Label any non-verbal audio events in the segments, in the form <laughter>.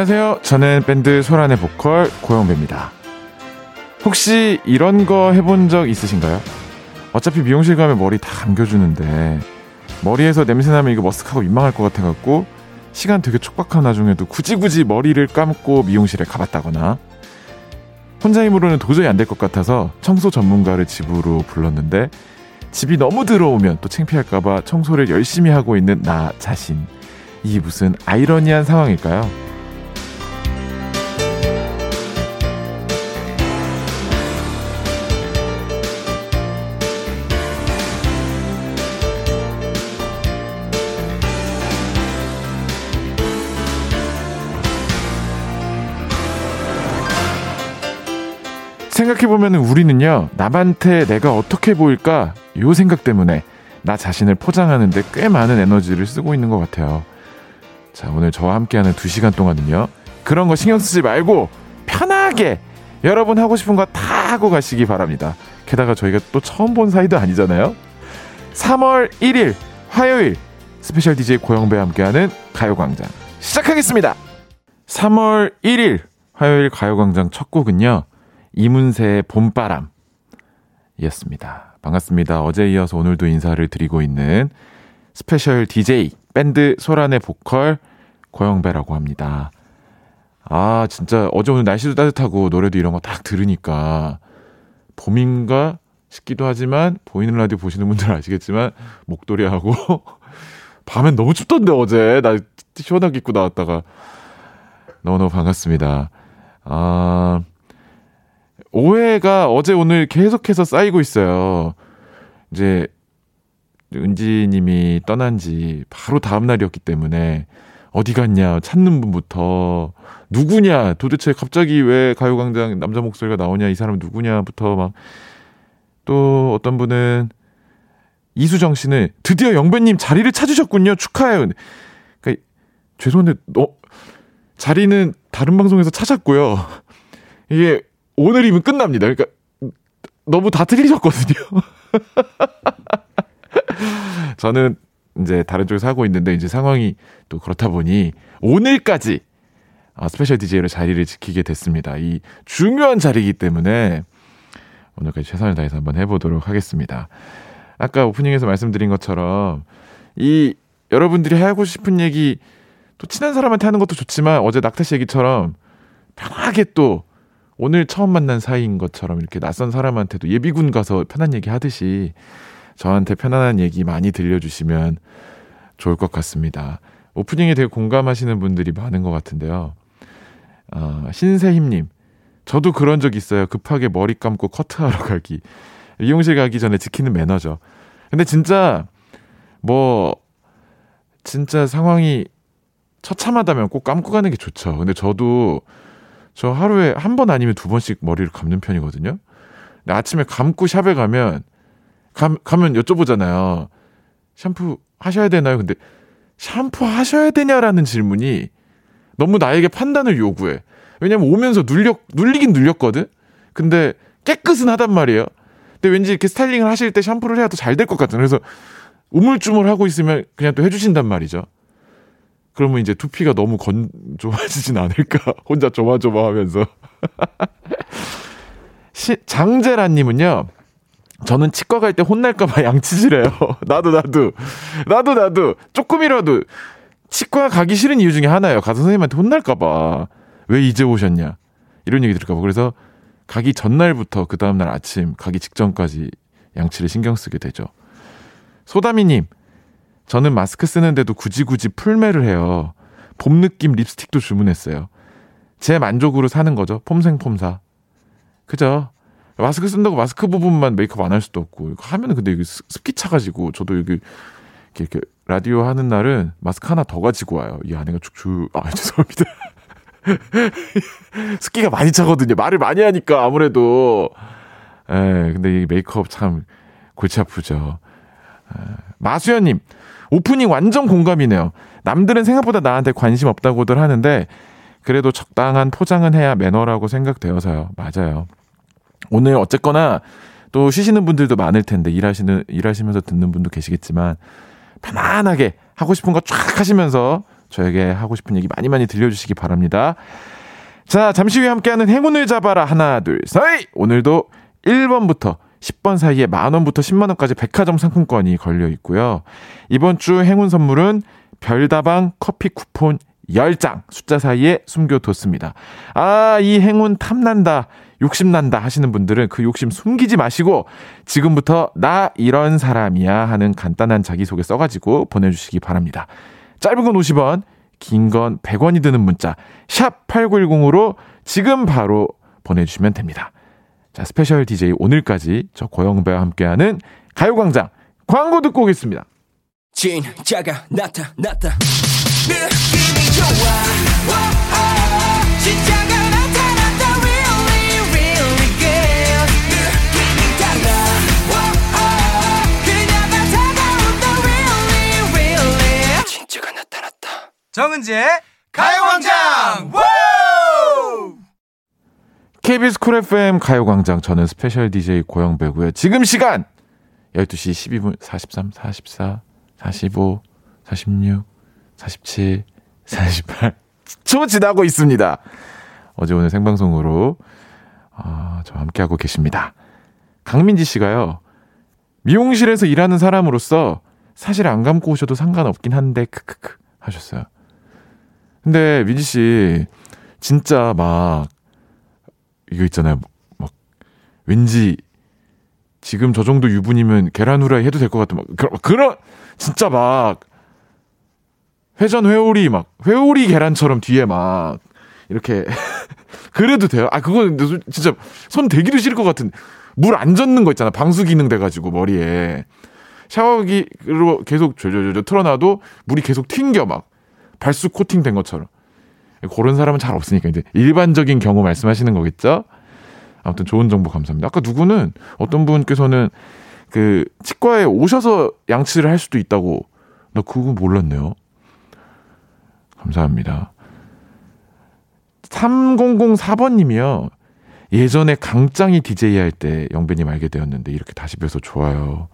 안녕하세요. 저는 밴드 소란의 보컬 고영배입니다. 혹시 이런 거 해본 적 있으신가요? 어차피 미용실 가면 머리 다 감겨주는데 머리에서 냄새 나면 이거 머쓱하고 민망할 것 같아갖고 시간 되게 촉박한 와중에도 굳이 굳이 머리를 감고 미용실에 가봤다거나 혼자 힘으로는 도저히 안 될 것 같아서 청소 전문가를 집으로 불렀는데 집이 너무 들어오면 또 창피할까봐 청소를 열심히 하고 있는 나 자신. 이게 무슨 아이러니한 상황일까요? 생각해보면 우리는요, 남한테 내가 어떻게 보일까? 요 생각 때문에 나 자신을 포장하는데 꽤 많은 에너지를 쓰고 있는 것 같아요. 자, 오늘 저와 함께하는 두 시간 동안은요, 그런 거 신경 쓰지 말고 편하게 여러분 하고 싶은 거 다 하고 가시기 바랍니다. 게다가 저희가 또 처음 본 사이도 아니잖아요. 3월 1일 화요일 스페셜 DJ 고영배와 함께하는 가요광장 시작하겠습니다. 3월 1일 화요일 가요광장 첫 곡은요. 이문세의 봄바람 이었습니다. 반갑습니다. 어제 이어서 오늘도 인사를 드리고 있는 스페셜 DJ 밴드 소란의 보컬 고영배라고 합니다. 아, 진짜 어제 오늘 날씨도 따뜻하고 노래도 이런 거 딱 들으니까 봄인가 싶기도 하지만 보이는 라디오 보시는 분들은 아시겠지만 목도리하고 <laughs> 밤엔 너무 춥던데 어제 나 시원하게 입고 나왔다가 너무너무 반갑습니다. 아, 오해가 어제 오늘 계속해서 쌓이고 있어요. 이제 은지님이 떠난 지 바로 다음 날이었기 때문에 어디 갔냐 찾는 분부터 누구냐 도대체 갑자기 왜 가요광장 남자 목소리가 나오냐 이 사람 누구냐부터 막 또 어떤 분은 이수정 씨는 드디어 영배님 자리를 찾으셨군요 축하해요. 그러니까 죄송한데 너 자리는 다른 방송에서 찾았고요. 이게 오늘이면 끝납니다. 그러니까 너무 다 틀리셨거든요. <laughs> 저는 이제 다른 쪽에서 하고 있는데 이제 상황이 또 그렇다 보니 오늘까지 아, special DJ로 자리를 지키게 됐습니다. 이 중요한 자리이기 때문에 오늘까지 최선을 다해서 한번 해보도록 하겠습니다. 아까 오프닝에서 말씀드린 것처럼 이 여러분들이 하고 싶은 얘기 또 친한 사람한테 하는 것도 좋지만 어제 낙타 씨 얘기처럼 편하게 또 오늘 처음 만난 사이인 것처럼 이렇게 낯선 사람한테도 예비군 가서 편한 얘기 하듯이 저한테 편안한 얘기 많이 들려주시면 좋을 것 같습니다. 오프닝에 되게 공감하시는 분들이 많은 것 같은데요. 어, 신세힘님, 저도 그런 적 있어요. 급하게 머리 감고 커트하러 가기. 미용실 가기 전에 지키는 매너죠. 근데 진짜, 뭐, 진짜 상황이 처참하다면 꼭 감고 가는 게 좋죠. 근데 저도 저 하루에 한 번 아니면 두 번씩 머리를 감는 편이거든요. 근데 아침에 감고 샵에 가면 감, 가면 여쭤보잖아요. 샴푸 하셔야 되나요? 근데 샴푸 하셔야 되냐라는 질문이 너무 나에게 판단을 요구해. 왜냐면 오면서 눌려, 눌리긴 눌렸거든? 근데 깨끗은 하단 말이에요. 근데 왠지 이렇게 스타일링을 하실 때 샴푸를 해야 더 잘 될 것 같은. 그래서 우물쭈물 하고 있으면 그냥 또 해주신단 말이죠. 그러면 이제 두피가 너무 건조해지진 않을까. <laughs> 혼자 조마조마 하면서. <laughs> 장재란님은요, 저는 치과 갈 때 혼날까봐 <laughs> 양치질해요. 나도, 나도. 나도, 나도. 조금이라도. 치과 가기 싫은 이유 중에 하나예요. 가서 선생님한테 혼날까봐. 왜 이제 오셨냐. 이런 얘기 들을까봐. 그래서 가기 전날부터 그 다음날 아침, 가기 직전까지 양치를 신경 쓰게 되죠. 소다미님, 저는 마스크 쓰는데도 굳이 굳이 풀매를 해요. 봄 느낌 립스틱도 주문했어요. 제 만족으로 사는 거죠. 폼생폼사. 그죠? 마스크 쓴다고 마스크 부분만 메이크업 안 할 수도 없고. 이거 하면은 근데 이게 습기 차가지고 저도 여기 이렇게, 이렇게 라디오 하는 날은 마스크 하나 더 가지고 와요. 이 안에가 축축, 아, <laughs> 죄송합니다. <laughs> 습기가 많이 차거든요. 말을 많이 하니까 아무래도. 에, 근데 이 메이크업 참 골치 아프죠. 에, 마수연님, 오프닝 완전 공감이네요. 남들은 생각보다 나한테 관심 없다고들 하는데 그래도 적당한 포장은 해야 매너라고 생각되어서요. 맞아요. 오늘 어쨌거나 또 쉬시는 분들도 많을 텐데 일하시는 일하시면서 듣는 분도 계시겠지만 편안하게 하고 싶은 거 쫙 하시면서 저에게 하고 싶은 얘기 많이 많이 들려주시기 바랍니다. 자, 잠시 후에 함께하는 행운을 잡아라. 하나, 둘, 셋! 오늘도 1번부터 10번 사이에 만원부터 10만원까지 백화점 상품권이 걸려 있고요. 이번 주 행운 선물은 별다방 커피 쿠폰 10장 숫자 사이에 숨겨뒀습니다. 아, 이 행운 탐난다. 욕심난다 하시는 분들은 그 욕심 숨기지 마시고 지금부터 나 이런 사람이야 하는 간단한 자기소개 써가지고 보내주시기 바랍니다. 짧은 건 50원, 긴 건 100원이 드는 문자 샵 8910으로 지금 바로 보내주시면 됩니다. 자, special DJ 오늘까지 저 고영배와 함께하는 가요광장 광고 듣고 오겠습니다. 진짜가 나타났다. 느낌이 좋아. 오, 오, 진짜가 나타났다. Really, really good. 느낌이 달라. 오, 오, 그녀가 다가온다. Really, really. 진짜가 나타났다. 정은지의 가요광장. KBS Cool FM 가요광장 저는 special DJ 고영배고요. 지금 시간 12시 12분 43, 44, 45, 46, 47, 48. 초 지나고 있습니다. 어제 오늘 생방송으로 어, 저와 함께하고 계십니다. 강민지 씨가요. 미용실에서 일하는 사람으로서 사실 안 감고 오셔도 상관없긴 한데 크크크 하셨어요. 근데 민지 씨 진짜 막 이거 있잖아요. 막 왠지 지금 저 정도 유분이면 계란 후라이 해도 될 것 같은 막 그런 그런 진짜 막 회전 회오리 막 회오리 계란처럼 뒤에 막 이렇게 <laughs> 그래도 돼요. 아 그건 진짜 손 대기도 싫을 것 같은 물 안 젖는 거 있잖아. 방수 기능 돼 가지고 머리에 샤워기로 계속 조조조조 틀어놔도 물이 계속 튕겨 막 발수 코팅 된 것처럼. 그런 사람은 잘 없으니까 이제 일반적인 경우 말씀하시는 거겠죠? 아무튼 좋은 정보 감사합니다. 아까 누구는 어떤 분께서는 그 치과에 오셔서 양치를 할 수도 있다고 나 그거 몰랐네요. 감사합니다. 3004번 님이요. 예전에 강짱이 DJ 할때 영배님 알게 되었는데 이렇게 다시 뵈서 좋아요.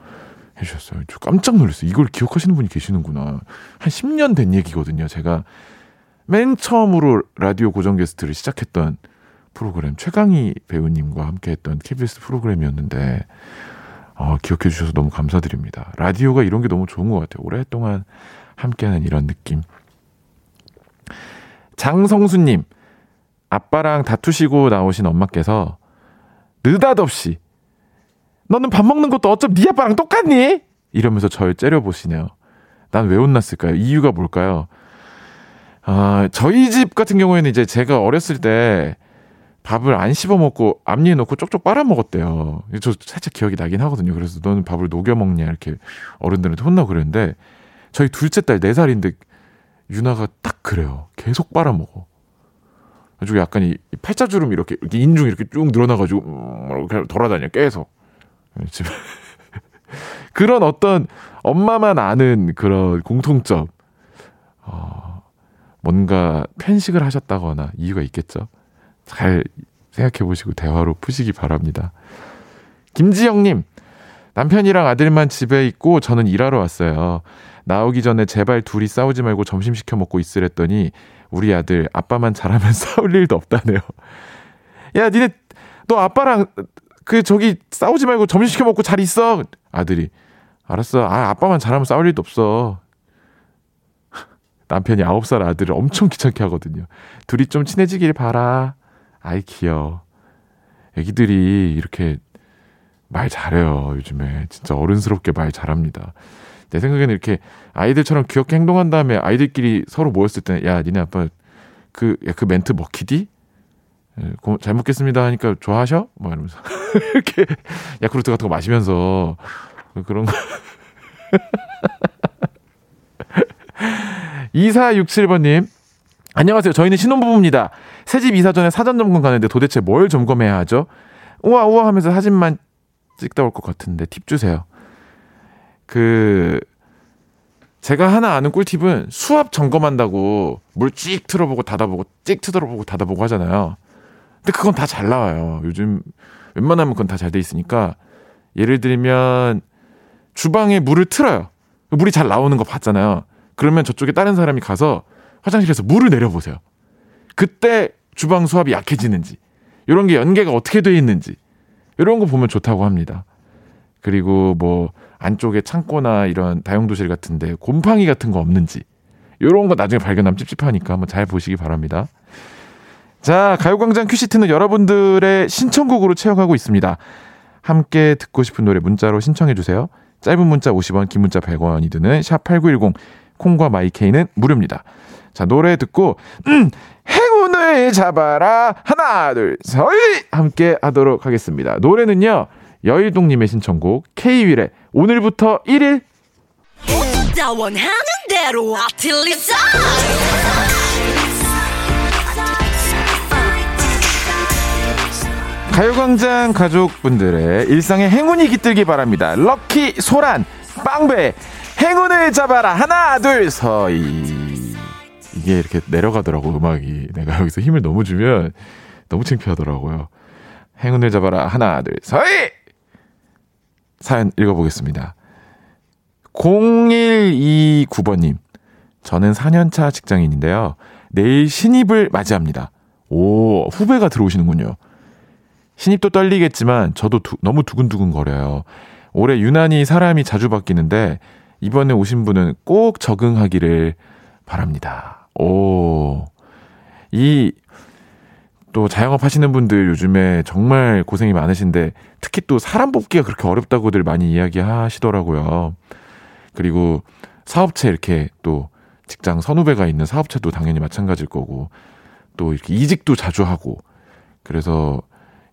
해주셨어요. 저 깜짝 놀랐어요. 이걸 기억하시는 분이 계시는구나. 한 10년 된 얘기거든요. 제가 맨 처음으로 라디오 고정 게스트를 시작했던 프로그램 최강희 배우님과 함께했던 KBS 프로그램이었는데 어, 기억해 주셔서 너무 감사드립니다. 라디오가 이런 게 너무 좋은 것 같아요. 오랫동안 함께하는 이런 느낌. 장성수님, 아빠랑 다투시고 나오신 엄마께서 느닷없이 너는 밥 먹는 것도 어쩜 네 아빠랑 똑같니? 이러면서 저를 째려보시네요. 난 왜 혼났을까요? 이유가 뭘까요? 아, 저희 집 같은 경우에는 이제 제가 어렸을 때 밥을 안 씹어 먹고 앞니에 넣고 쪽쪽 빨아 먹었대요. 저 살짝 기억이 나긴 하거든요. 그래서 너는 밥을 녹여 먹냐 이렇게 어른들한테 혼나고 그랬는데 저희 둘째 딸 4살인데 유나가 딱 그래요. 계속 빨아 먹어. 가지고 약간 이 팔자주름 이렇게, 이렇게 인중 이렇게 쭉 늘어나가지고 음, 이렇게 돌아다녀 계속. 집에 <laughs> 그런 어떤 엄마만 아는 그런 공통점. 어, 뭔가 편식을 하셨다거나 이유가 있겠죠. 잘 생각해 보시고 대화로 푸시기 바랍니다. 김지영님, 남편이랑 아들만 집에 있고 저는 일하러 왔어요. 나오기 전에 제발 둘이 싸우지 말고 점심 시켜 먹고 있으랬더니 우리 아들 아빠만 잘하면 <laughs> 싸울 일도 없다네요. 야, 니네 너 아빠랑 그 저기 싸우지 말고 점심 시켜 먹고 잘 있어. 아들이 알았어. 아, 아빠만 잘하면 싸울 일도 없어. 남편이 9살 아들을 엄청 귀찮게 하거든요. 둘이 좀 친해지길 바라. 아이 귀여워. 애기들이 이렇게 말 잘해요. 요즘에 진짜 어른스럽게 말 잘합니다. 내 생각에는 이렇게 아이들처럼 귀엽게 행동한 다음에 아이들끼리 서로 모였을 때는 야 니네 아빠 그, 야, 그 멘트 먹히디? 예, 고, 잘 먹겠습니다 하니까 좋아하셔? 뭐 이러면서 <laughs> 이렇게 야쿠르트 같은 거 마시면서 그런 거 2467번님 안녕하세요. 저희는 신혼부부입니다. 새집 이사 전에 사전 점검 가는데 도대체 뭘 점검해야 하죠? 우와 우와 하면서 사진만 찍다 올 것 같은데 팁 주세요. 그 제가 하나 아는 꿀팁은 수압 점검한다고 물 찍 틀어보고 닫아보고 찍 틀어보고 닫아보고 하잖아요. 근데 그건 다 잘 나와요. 요즘 웬만하면 그건 다 잘 돼 있으니까 예를 들면 주방에 물을 틀어요. 물이 잘 나오는 거 봤잖아요. 그러면 저쪽에 다른 사람이 가서 화장실에서 물을 내려보세요. 그때 주방 수압이 약해지는지, 이런 게 연계가 어떻게 되어 있는지, 이런 거 보면 좋다고 합니다. 그리고 뭐, 안쪽에 창고나 이런 다용도실 같은데 곰팡이 같은 거 없는지, 이런 거 나중에 발견하면 찝찝하니까 한번 잘 보시기 바랍니다. 자, 가요광장 큐시트는 여러분들의 신청곡으로 채용하고 있습니다. 함께 듣고 싶은 노래 문자로 신청해 주세요. 짧은 문자 50원, 긴 문자 100원이 드는 샵8910 콩과 마이케이는 무료입니다. 자, 노래 듣고 음, 행운을 잡아라. 하나, 둘, 셋. 함께 하도록 하겠습니다. 노래는요. 여일동 님의 신청곡 K-윌의 오늘부터 1일 가요광장 가족분들의 일상에 행운이 깃들기 바랍니다. 럭키 소란 빵배 행운을 잡아라 하나 둘 서이 이게 이렇게 내려가더라고 음악이 내가 여기서 힘을 너무 주면 너무 창피하더라고요. 행운을 잡아라 하나 둘 서이 사연 읽어보겠습니다. 0129번님 저는 4년차 직장인인데요. 내일 신입을 맞이합니다. 오 후배가 들어오시는군요. 신입도 떨리겠지만 저도 두, 너무 두근두근 거려요. 올해 유난히 사람이 자주 바뀌는데 이번에 오신 분은 꼭 적응하기를 바랍니다. 오. 이, 또 자영업 하시는 분들 요즘에 정말 고생이 많으신데 특히 또 사람 뽑기가 그렇게 어렵다고들 많이 이야기 하시더라고요. 그리고 사업체 이렇게 또 직장 선후배가 있는 사업체도 당연히 마찬가지일 거고 또 이렇게 이직도 자주 하고 그래서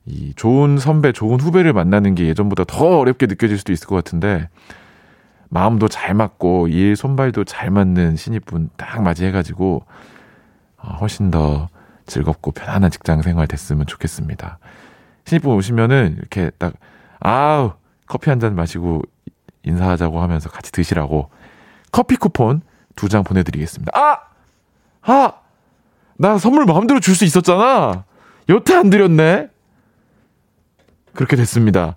이 좋은 선배, 좋은 후배를 만나는 게 예전보다 더 어렵게 느껴질 수도 있을 것 같은데 마음도 잘 맞고 일 손발도 잘 맞는 신입분 딱 맞이해가지고 어, 훨씬 더 즐겁고 편안한 직장 생활 됐으면 좋겠습니다. 신입분 오시면은 이렇게 딱 아우 커피 한 잔 마시고 인사하자고 하면서 같이 드시라고 커피 쿠폰 두 장 보내드리겠습니다. 아! 아! 나 선물 마음대로 줄 수 있었잖아! 여태 안 드렸네? 그렇게 됐습니다.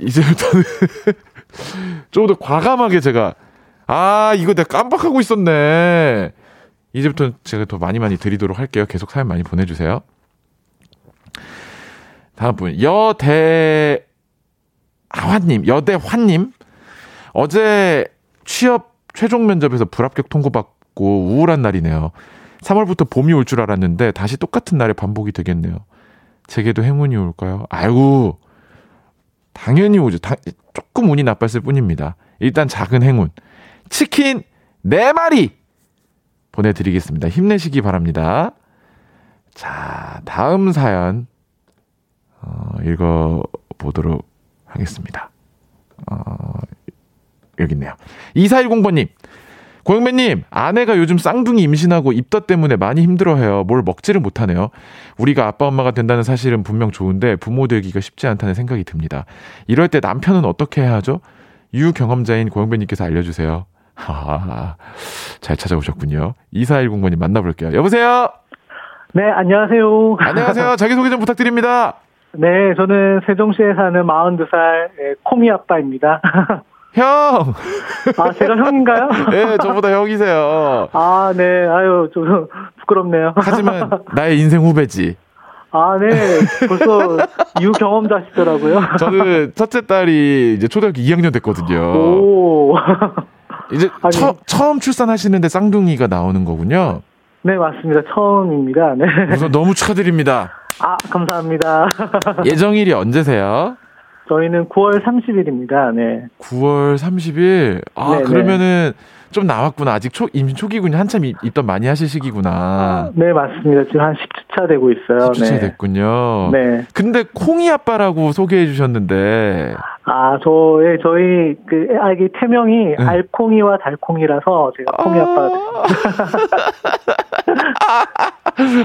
이제부터는 <laughs> 좀더 과감하게 제가 아 이거 내가 깜빡하고 있었네. 이제부터 제가 더 많이 많이 드리도록 할게요. 계속 사연 많이 보내주세요. 다음 분 여대 화님 여대환님 어제 취업 최종 면접에서 불합격 통보받고 우울한 날이네요. 3월부터 봄이 올 줄 알았는데 다시 똑같은 날에 반복이 되겠네요. 제게도 행운이 올까요? 아이고, 당연히 오죠. 다, 조금 운이 나빴을 뿐입니다. 일단 작은 행운. 치킨 4마리 보내드리겠습니다. 힘내시기 바랍니다. 자, 다음 사연, 어, 읽어보도록 하겠습니다. 어, 여기 있네요. 2410번님, 고영배님, 아내가 요즘 쌍둥이 임신하고 입덧 때문에 많이 힘들어해요. 뭘 먹지를 못하네요. 우리가 아빠 엄마가 된다는 사실은 분명 좋은데 부모 되기가 쉽지 않다는 생각이 듭니다. 이럴 때 남편은 어떻게 해야 하죠? 유 경험자인 고영배님께서 알려주세요. 아, 잘 찾아오셨군요. 2410번님 만나볼게요. 여보세요? 네, 안녕하세요. 안녕하세요. <laughs> 자기소개 좀 부탁드립니다. 네, 저는 세종시에 사는 42살 코미 아빠입니다. <laughs> 형! <laughs> 아, 제가 형인가요? 네, 저보다 형이세요. 아, 네. 아유, 좀 부끄럽네요. 하지만 나의 인생 후배지. 아, 네. 벌써 유경험자시더라고요. 저는 첫째 딸이 이제 초등학교 2학년 됐거든요. 오. 이제 처, 처음 출산하시는데 쌍둥이가 나오는 거군요. 네, 맞습니다. 처음입니다. 네. 우선 너무 축하드립니다. 아, 감사합니다. 예정일이 언제세요? 저희는 9월 30일입니다. 네. 9월 30일. 아 네네. 그러면은 좀 남았구나. 아직 초 임신 초기군요. 한참 입덧 많이 하실 시기구나. 네 맞습니다. 지금 한 10주차 되고 있어요. 10주차 네. 됐군요. 네. 근데 콩이 아빠라고 소개해 주셨는데. 아, 저의 저희 그 아기 태명이 네. 알콩이와 달콩이라서 제가 콩이 아~ 빠가 됐습니다.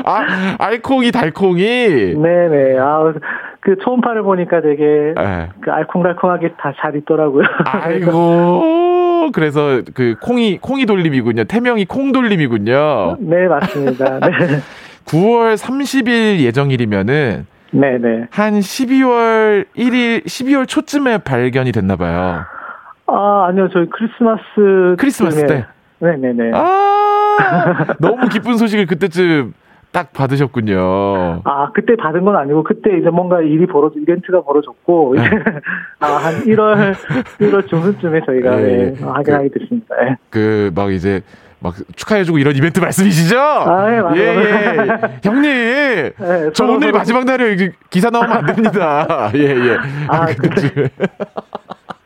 아, 알콩이 달콩이. 네 네. 아, 그 초음파를 보니까 되게 네. 그 알콩달콩하게 다 잘 있더라고요. 아이고. <laughs> 그래서 그 콩이 콩이 돌림이군요. 태명이 콩 돌림이군요. 네, 맞습니다. 네. <laughs> 9월 30일 예정일이면은 네네. 한 12월 1일, 12월 초쯤에 발견이 됐나 봐요. 아, 아니요. 저희 크리스마스 크리스마스 때. 네네네. 아, 너무 기쁜 소식을 그때쯤 딱 받으셨군요. 아, 그때 받은 건 아니고, 그때 이제 뭔가 일이 벌어져, 이벤트가 벌어졌고, 네. <laughs> 아, 한 1월, 1월 중순쯤에 저희가 네. 네, 확인하게 됐습니다. 네. 그, 막 이제, 막 축하해주고 이런 이벤트 말씀이시죠? 아, 예, 맞아요. 예, 예. 형님, 네, 저 서로, 오늘 서로. 마지막 날에 기사 나오면 안 됩니다. 예, 예. 아, 아 근데.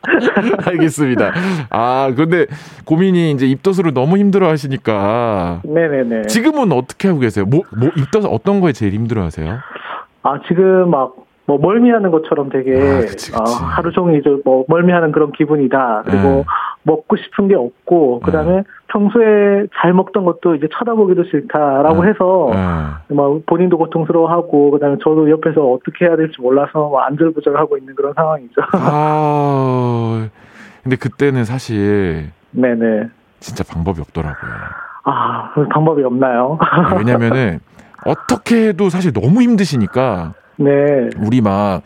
<laughs> 알겠습니다. 아, 근데 고민이 이제 입덧으로 너무 힘들어 하시니까. 네네네. 지금은 어떻게 하고 계세요? 뭐, 뭐, 입덧 어떤 거에 제일 힘들어 하세요? 아, 지금 막, 뭐, 멀미하는 것처럼 되게, 아, 그치, 그치. 어, 하루 종일 이제 뭐, 멀미하는 그런 기분이다. 그리고, 네. 먹고 싶은 게 없고 그다음에 네. 평소에 잘 먹던 것도 이제 쳐다보기도 싫다라고 네. 해서 네. 뭐 본인도 고통스러워하고 그다음에 저도 옆에서 어떻게 해야 될지 몰라서 뭐 안절부절하고 있는 그런 상황이죠. 아 근데 그때는 사실 네네 진짜 방법이 없더라고요. 아 방법이 없나요? 왜냐면은 어떻게 해도 사실 너무 힘드시니까 네. 우리 막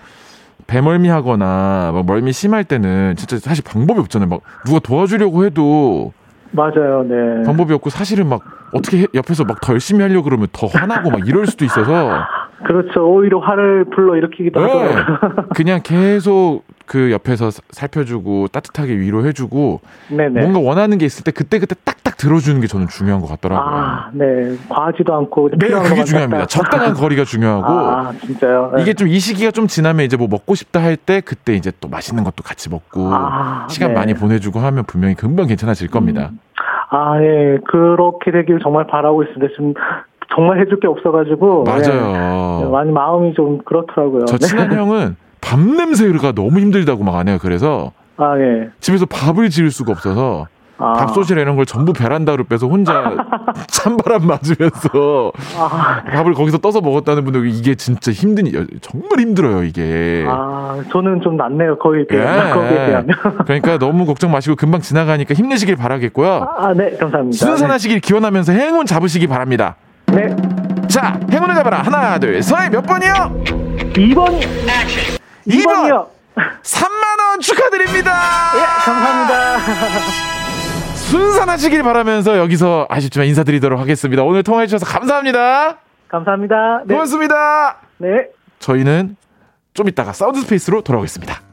배멀미 하거나 막 멀미 심할 때는 진짜 사실 방법이 없잖아요. 막 누가 도와주려고 해도 맞아요. 네. 방법이 없고 사실은 막 어떻게 옆에서 막 더 열심히 하려고 그러면 더 화나고 막 이럴 수도 있어서 그렇죠. 오히려 화를 불러 일으키기도 네. 하고 그냥 계속 그 옆에서 살펴주고 따뜻하게 위로해주고 네네. 뭔가 원하는 게 있을 때 그때 그때 딱딱 들어주는 게 저는 중요한 것 같더라고요. 아, 네, 과하지도 않고 네, 그게 중요합니다. 적당한 <laughs> 거리가 중요하고. 아, 진짜요? 네. 이게 좀 이 시기가 좀 지나면 이제 뭐 먹고 싶다 할 때 그때 이제 또 맛있는 것도 같이 먹고 아, 시간 네. 많이 보내주고 하면 분명히 금방 괜찮아질 겁니다. 음. 아, 예, 그렇게 되길 정말 바라고 있습니다. 지금 정말 해줄 게 없어가지고. 맞아요. 네, 많이 마음이 좀 그렇더라고요. 저 친한 <laughs> 형은 밥 냄새가 너무 힘들다고 막 안 해요. 그래서 아, 예. 집에서 밥을 지을 수가 없어서 아. 밥솥이나 이런 걸 전부 베란다로 빼서 혼자 <laughs> 찬바람 맞으면서 아. 밥을 거기서 떠서 먹었다는 분들 이게 진짜 힘든 정말 힘들어요 이게. 아 저는 좀 낫네요 거의 예. 거기에 비하면. <laughs> 그러니까 너무 걱정 마시고 금방 지나가니까 힘내시길 바라겠고요. 아네 감사합니다. 순산하시길 기원하면서 행운 잡으시기 바랍니다. 네. 자 행운을 잡아라 하나 둘셋몇 번이요? 2번. 2번이요. 3만 원 축하드립니다. 예 감사합니다. 순산하시길 바라면서 여기서 아쉽지만 인사드리도록 하겠습니다. 오늘 통화해 주셔서 감사합니다. 감사합니다. 네. 고맙습니다. 네. 저희는 좀 이따가 사운드 스페이스로 돌아오겠습니다.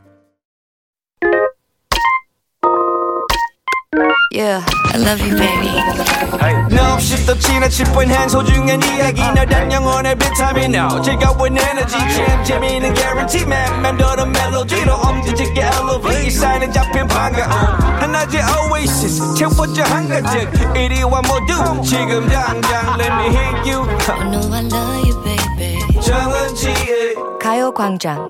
Yeah, I love you, baby. No, she's the china chip when hands hold you and yagi. Now that young on every time you know. Check out with energy, champ, Jimmy, and guarantee, man. Man, do the melody, the home, did you get elevated? Sign and jump in, panga. And I did oasis, check what your hunger did. It is one more dude, chick him down, down, let me hit you. I know I love you, baby. 정은지의 가요광장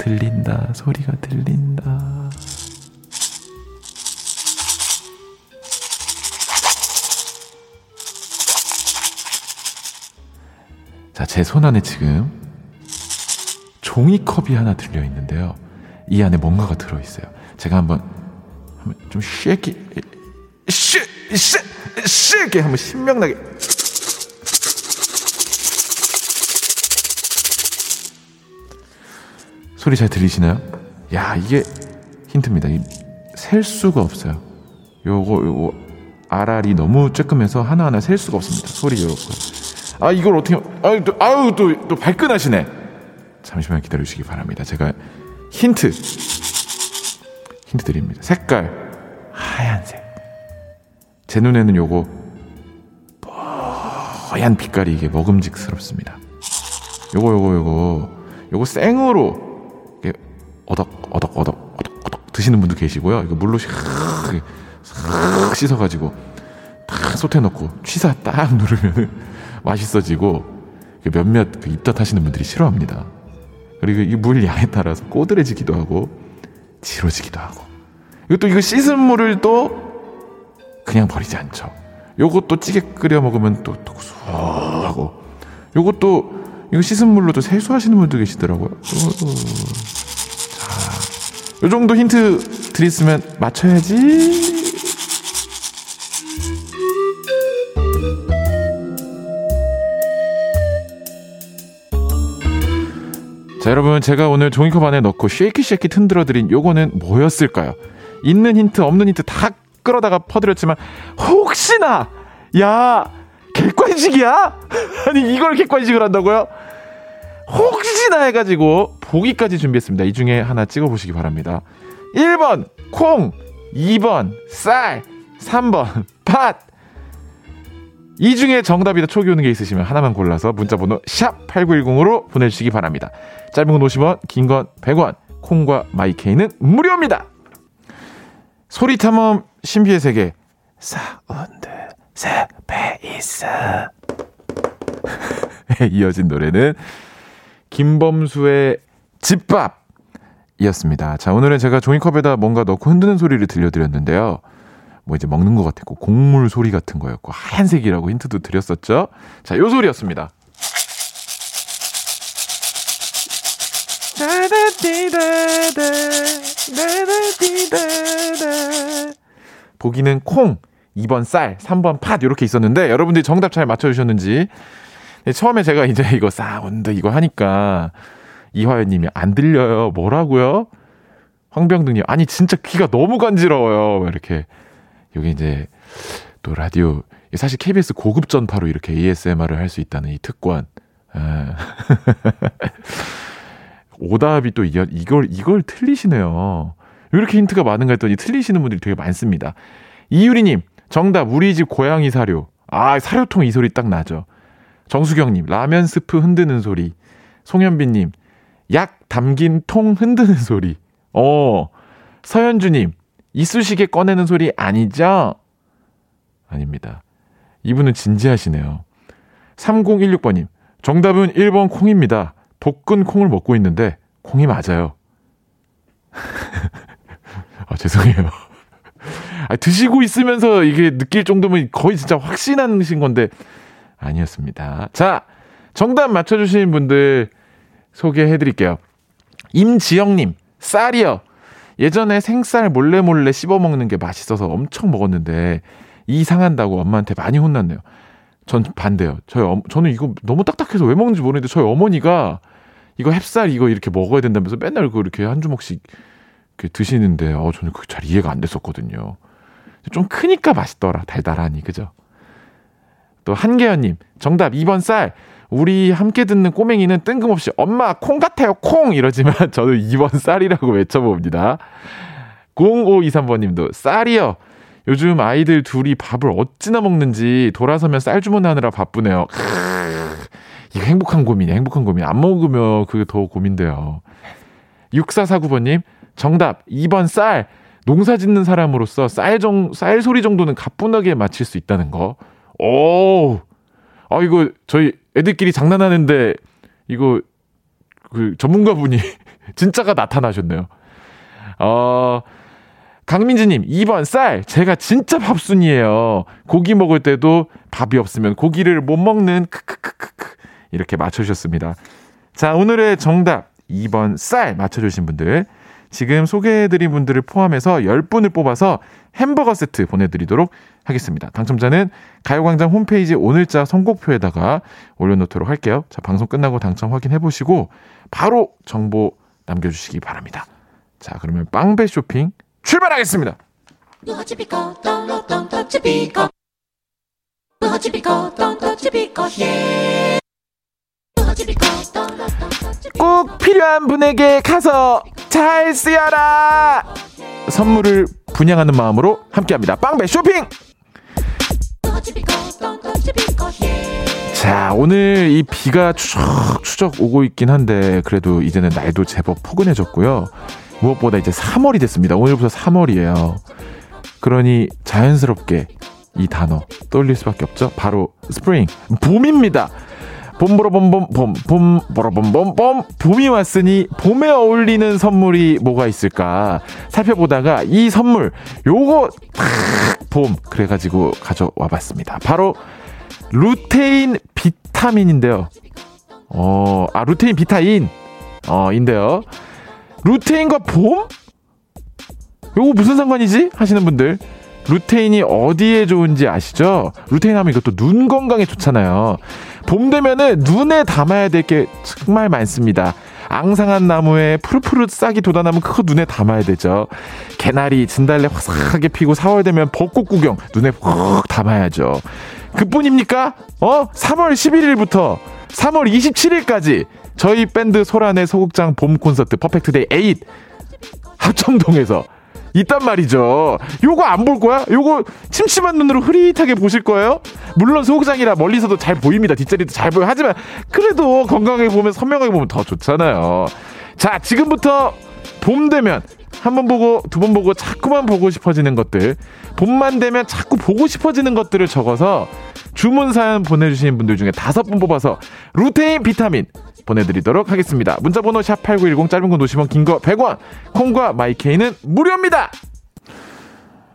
들린다. 소리가 들린다. 자, 제 손 안에 지금 종이컵이 하나 들려 있는데요. 이 안에 뭔가가 들어 있어요. 제가 한번 한번 좀 쉐키 쉐 쉐, 쉐게 한번 신명나게 소리 잘 들리시나요? 야, 이게 힌트입니다. 셀 수가 없어요. 요거, 요거, RR이 너무 쬐끔해서 하나하나 셀 수가 없습니다. 소리 요거. 아, 이걸 어떻게, 아유, 또, 아유, 또, 또 발끈하시네. 잠시만 기다려주시기 바랍니다. 제가 힌트. 힌트 드립니다. 색깔. 하얀색. 제 눈에는 요거, 뽀얀 빛깔이 이게 먹음직스럽습니다. 요거, 요거, 요거, 요거 생으로 어덕 어덕 어덕 어덕 어덕 드시는 분도 계시고요. 이거 물로 싹 씻어가지고 딱 솥에 넣고 취사 딱 누르면은 <laughs> 맛있어지고 그 몇몇 그 입덧 하시는 분들이 싫어합니다. 그리고 이 물 양에 따라서 꼬들해지기도 하고 지러지기도 하고 이것도 이거 씻은 물을 또 그냥 버리지 않죠. 요것도 찌개 끓여 먹으면 또, 또 수하고 요것도 이거 씻은 물로도 세수하시는 분도 계시더라고요. 자, 요 정도 힌트 드렸으면 맞춰야지. 자, 여러분, 제가 오늘 종이컵 안에 넣고 shaky shaky 흔들어 드린 요거는 뭐였을까요? 있는 힌트, 없는 힌트 다 끌어다가 퍼드렸지만, 혹시나! 야! 객관식이야? <laughs> 아니, 이걸 객관식을 한다고요? 혹시나 해가지고, 보기까지 준비했습니다. 이 중에 하나 찍어보시기 바랍니다. 1번, 콩! 2번, 쌀! 3번, <laughs> 팥! 이 중에 정답이다 초기 오는 게 있으시면 하나만 골라서 문자번호 샵 8910으로 보내주시기 바랍니다. 짧은 건 50원, 긴 건 100원, 콩과 my K는 무료입니다. 소리 탐험 신비의 세계 Sound Space <laughs> 이어진 노래는 김범수의 집밥 이었습니다. 자 오늘은 제가 종이컵에다 뭔가 넣고 흔드는 소리를 들려드렸는데요. 뭐 이제 먹는 것 같았고 곡물 소리 같은 거였고 하얀색이라고 힌트도 드렸었죠. 자, 요 소리였습니다. 보기는 콩, 2번 쌀, 3번 팥 이렇게 있었는데 여러분들이 정답 잘 맞춰 주셨는지 네, 처음에 제가 이제 이거 사운드 이거 하니까 이화연님이 안 들려요 뭐라고요? 황병등님 아니 진짜 귀가 너무 간지러워요 이렇게 여기 이제 또 라디오 사실 KBS 고급 전파로 이렇게 ASMR을 할 수 있다는 이 특권. 아. <laughs> 오답이 또 이걸 이걸 틀리시네요. 왜 이렇게 힌트가 많은가 했더니 틀리시는 분들이 되게 많습니다. 이유리님 정답 우리 집 고양이 사료. 아 사료통 이 소리 딱 나죠. 정수경님 라면 스프 흔드는 소리. 송현빈님 약 담긴 통 흔드는 소리. 어 서현주님 이쑤시개 꺼내는 소리 아니죠? 아닙니다. 이분은 진지하시네요. 3016번님, 정답은 1번 콩입니다. 볶은 콩을 먹고 있는데, 콩이 맞아요. <laughs> 아, 죄송해요. 아, 드시고 있으면서 이게 느낄 정도면 거의 진짜 확신하신 건데, 아니었습니다. 자, 정답 맞춰주신 분들 소개해 드릴게요. 임지영님, 쌀이요. 예전에 생쌀 몰래 몰래 씹어 먹는 게 맛있어서 엄청 먹었는데 이 상한다고 엄마한테 많이 혼났네요. 전 반대요. 저희 어, 저는 이거 너무 딱딱해서 왜 먹는지 모르는데 저희 어머니가 이거 햅쌀 이거 이렇게 먹어야 된다면서 맨날 그렇게 한 주먹씩 이렇게 드시는데 어 저는 그게 잘 이해가 안 됐었거든요. 좀 크니까 맛있더라 달달하니 그죠? 또 한계연님 정답 2번 쌀 우리 함께 듣는 꼬맹이는 뜬금없이 엄마 콩 같아요 콩 이러지만 <laughs> 저는 2번 쌀이라고 외쳐봅니다. 0523번 님도 쌀이요. 요즘 아이들 둘이 밥을 어찌나 먹는지 돌아서면 쌀 주문하느라 바쁘네요. 이거 행복한 고민이에요. 행복한 고민. 안 먹으면 그게 더 고민돼요. 6449번님, 정답 2번 쌀. 농사 짓는 사람으로서 쌀, 정, 쌀 소리 정도는 가뿐하게 맞힐 수 있다는 거. 오! 아, 이거 저희 애들끼리 장난하는데 이거 그 전문가분이 <laughs> 진짜가 나타나셨네요. 어, 강민지님, 2번 쌀. 제가 진짜 밥순이에요. 고기 먹을 때도 밥이 없으면 고기를 못 먹는 크크크크크. 이렇게 맞춰주셨습니다. 자, 오늘의 정답 2번 쌀 맞춰주신 분들. 지금 소개해드린 분들을 포함해서 10분을 뽑아서 햄버거 세트 보내드리도록 하겠습니다. 당첨자는 가요광장 홈페이지 오늘자 선곡표에다가 올려놓도록 할게요. 자, 방송 끝나고 당첨 확인해보시고 바로 정보 남겨주시기 바랍니다. 자, 그러면 빵배 쇼핑 출발하겠습니다. 꼭 필요한 분에게 가서 잘 쓰여라! 선물을 분양하는 마음으로 함께합니다. 빵배 쇼핑! 자, 오늘 이 비가 추적 추적 오고 있긴 한데, 그래도 이제는 날도 제법 포근해졌고요. 무엇보다 이제 3월이 됐습니다. 오늘부터 3월이에요. 그러니 자연스럽게 이 단어 떠올릴 수밖에 없죠. 바로 스프링, 봄입니다. 봄보로 봄봄 봄, 봄보로 봄봄 봄 봄이 왔으니 봄에 어울리는 선물이 뭐가 있을까 살펴보다가 이 선물 요거 탁봄 그래가지고 가져와 봤습니다. 바로 루테인 비타민인데요. 어, 아 루테인 비타인 어 인데요. 루테인과 봄? 요거 무슨 상관이지? 하시는 분들 루테인이 어디에 좋은지 아시죠? 루테인 하면 이것도 눈 건강에 좋잖아요. 봄 되면은 눈에 담아야 될 게 정말 많습니다. 앙상한 나무에 푸르푸르 싹이 돋아나면 그거 눈에 담아야 되죠. 개나리, 진달래 화사하게 피고 4월 되면 벚꽃 구경 눈에 푹 담아야죠. 그뿐입니까? 어? 3월 11일부터 3월 27일까지 저희 밴드 소란의 소극장 봄 콘서트 Perfect Day 8 합정동에서 있단 말이죠. 요거 안 볼 거야? 요거 침침한 눈으로 흐릿하게 보실 거예요? 물론 소극장이라 멀리서도 잘 보입니다. 뒷자리도 잘 보여. 하지만 그래도 건강하게 보면 선명하게 보면 더 좋잖아요. 자, 지금부터 봄 되면 한 번 보고 두 번 보고 자꾸만 보고 싶어지는 것들 봄만 되면 자꾸 보고 싶어지는 것들을 적어서 주문 사연 보내주시는 분들 중에 다섯 분 뽑아서 루테인 비타민 보내드리도록 하겠습니다. 문자번호 샵 8910 짧은 건 50원 긴 거 100원 콩과 my K는 무료입니다.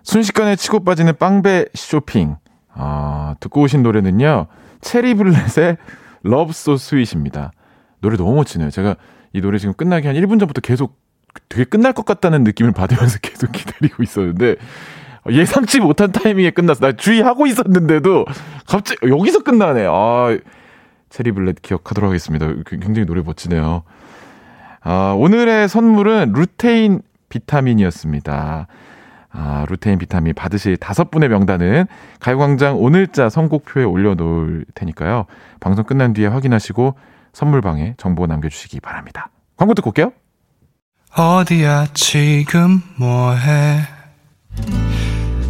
순식간에 치고 빠지는 빵배 쇼핑 어, 듣고 오신 노래는요 Cherry Bullet의 Love So Sweet입니다. 노래 너무 멋지네요. 제가 이 노래 지금 끝나기 한 1분 전부터 계속 되게 끝날 것 같다는 느낌을 받으면서 <laughs> 계속 기다리고 있었는데 예상치 못한 타이밍에 끝났어. 나 주의하고 있었는데도 갑자기 여기서 끝나네. 아, Cherry Bullet 기억하도록 하겠습니다. 굉장히 노래 멋지네요. 아, 오늘의 선물은 루테인 비타민이었습니다. 아, 루테인 비타민 받으실 다섯 분의 명단은 가요광장 오늘자 선곡표에 올려놓을 테니까요. 방송 끝난 뒤에 확인하시고 선물방에 정보 남겨주시기 바랍니다. 광고 듣고 올게요. 어디야 지금 뭐해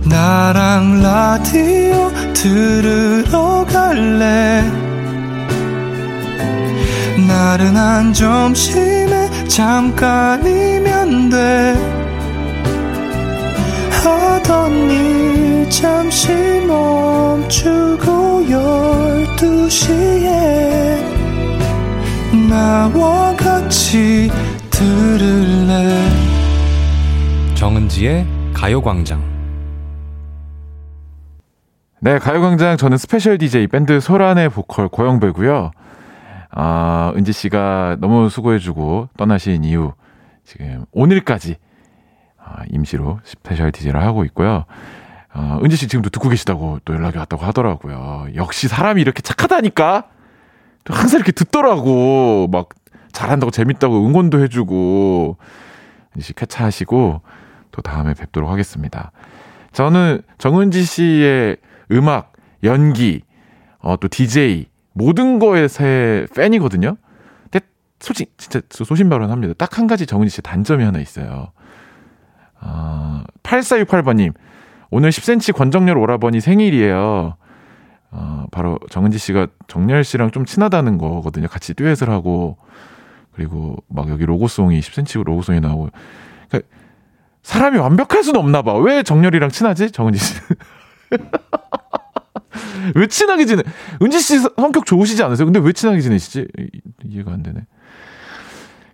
나랑 라디오 들으러 갈래 나른한 점심에 잠깐이면 돼. 하던 일 잠시 멈추고 열두 시에 나와 같이 들을래? 정은지의 가요광장. 네 가요광장. 저는 special DJ 밴드 소란의 보컬 고영배고요 아, 은지 씨가 너무 수고해주고 떠나신 이후 지금 오늘까지 아, 임시로 special DJ를 하고 있고요. 어, 은지 씨 지금도 듣고 계시다고 또 연락이 왔다고 하더라고요. 역시 사람이 이렇게 착하다니까? 항상 이렇게 듣더라고. 막 잘한다고 재밌다고 응원도 해주고. 은지 씨 쾌차하시고 또 다음에 뵙도록 하겠습니다. 저는 정은지 씨의 음악, 연기, 어, 또 DJ, 모든 거에 새 팬이거든요. 근데 솔직히 진짜 소신 발언합니다. 딱 한 가지 정은지 씨 단점이 하나 있어요. 어, 8468번님, 오늘 10cm 권정열 오라버니 생일이에요. 어, 바로 정은지 씨가 정열 씨랑 좀 친하다는 거거든요. 같이 듀엣을 하고, 그리고 막 여기 로고송이 10cm 로고송이 나오고. 그러니까 사람이 완벽할 수는 없나 봐. 왜 정열이랑 친하지? 정은지 씨. <laughs> <laughs> 왜 친하게 지내? 은지 씨 성격 좋으시지 않으세요? 근데 왜 친하게 지내시지? 이해가 안 되네.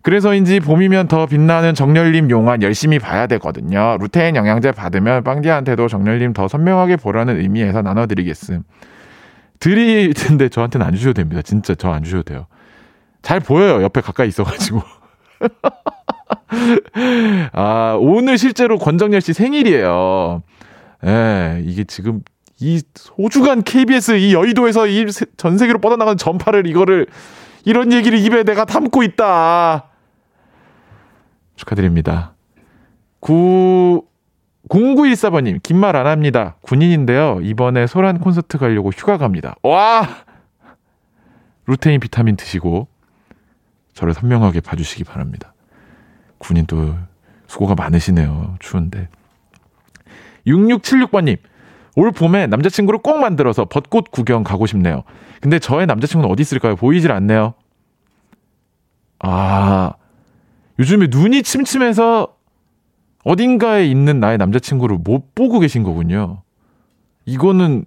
그래서인지 봄이면 더 빛나는 정렬님 용안 열심히 봐야 되거든요. 루테인 영양제 받으면 빵디한테도 정렬님 더 선명하게 보라는 의미에서 나눠드리겠음. 드릴 텐데 저한테는 안 주셔도 됩니다. 진짜 저 안 주셔도 돼요. 잘 보여요. 옆에 가까이 있어가지고. <laughs> 아, 오늘 실제로 권정열 씨 생일이에요. 예, 이게 지금 이 소중한 KBS 이 여의도에서 이 전 세계로 뻗어나가는 전파를 이거를 이런 얘기를 입에 내가 담고 있다. 축하드립니다. 9 0914번님, 긴말 안 합니다. 군인인데요. 이번에 소란 콘서트 가려고 휴가 갑니다. 와! 루테인 비타민 드시고, 저를 선명하게 봐주시기 바랍니다. 군인 또 수고가 많으시네요. 추운데. 6676번님, 올 봄에 남자친구를 꼭 만들어서 벚꽃 구경 가고 싶네요. 근데 저의 남자친구는 어디 있을까요? 보이질 않네요. 아, 요즘에 눈이 침침해서 어딘가에 있는 나의 남자친구를 못 보고 계신 거군요. 이거는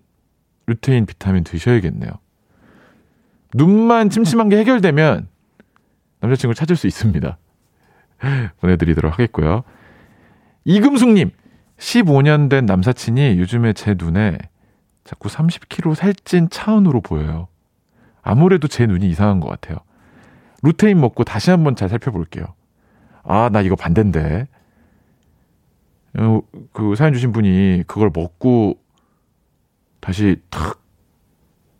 루테인 비타민 드셔야겠네요. 눈만 침침한 게 해결되면 남자친구 찾을 수 있습니다. <laughs> 보내드리도록 하겠고요. 이금숙님, 15년 된 남사친이 요즘에 제 눈에 자꾸 30kg 살찐 차은으로 보여요. 아무래도 제 눈이 이상한 것 같아요. 루테인 먹고 다시 한번 잘 살펴볼게요. 아, 나 이거 반대인데. 어, 그 사연 주신 분이 그걸 먹고 다시 탁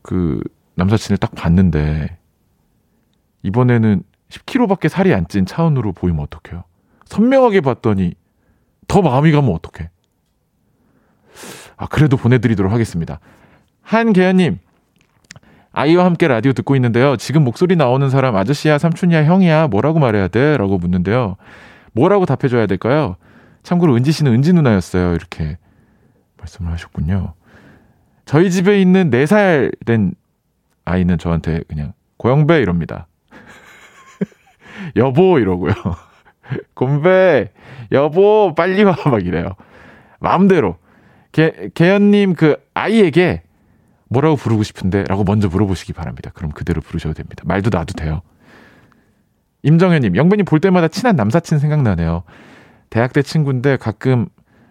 그 남사친을 딱 봤는데 이번에는 10kg밖에 살이 안 찐 차은으로 보이면 어떡해요? 선명하게 봤더니 더 마음이 가면 어떡해? 아, 그래도 보내드리도록 하겠습니다. 한계현님, 아이와 함께 라디오 듣고 있는데요. 지금 목소리 나오는 사람 아저씨야, 삼촌이야, 형이야, 뭐라고 말해야 돼? 라고 묻는데요. 뭐라고 답해줘야 될까요? 참고로 은지 씨는 은지 누나였어요. 이렇게 말씀을 하셨군요. 저희 집에 있는 4살 된 아이는 저한테 그냥 고영배 이럽니다. <laughs> 여보 이러고요. <laughs> 곰배 여보 빨리 와 <laughs> 막 이래요. 마음대로 개, 개연님 그 아이에게 뭐라고 부르고 싶은데 라고 먼저 물어보시기 바랍니다. 그럼 그대로 부르셔도 됩니다. 말도 놔도 돼요. 임정현님, 영배님 볼 때마다 친한 남사친 생각나네요. 대학 때 친구인데 가끔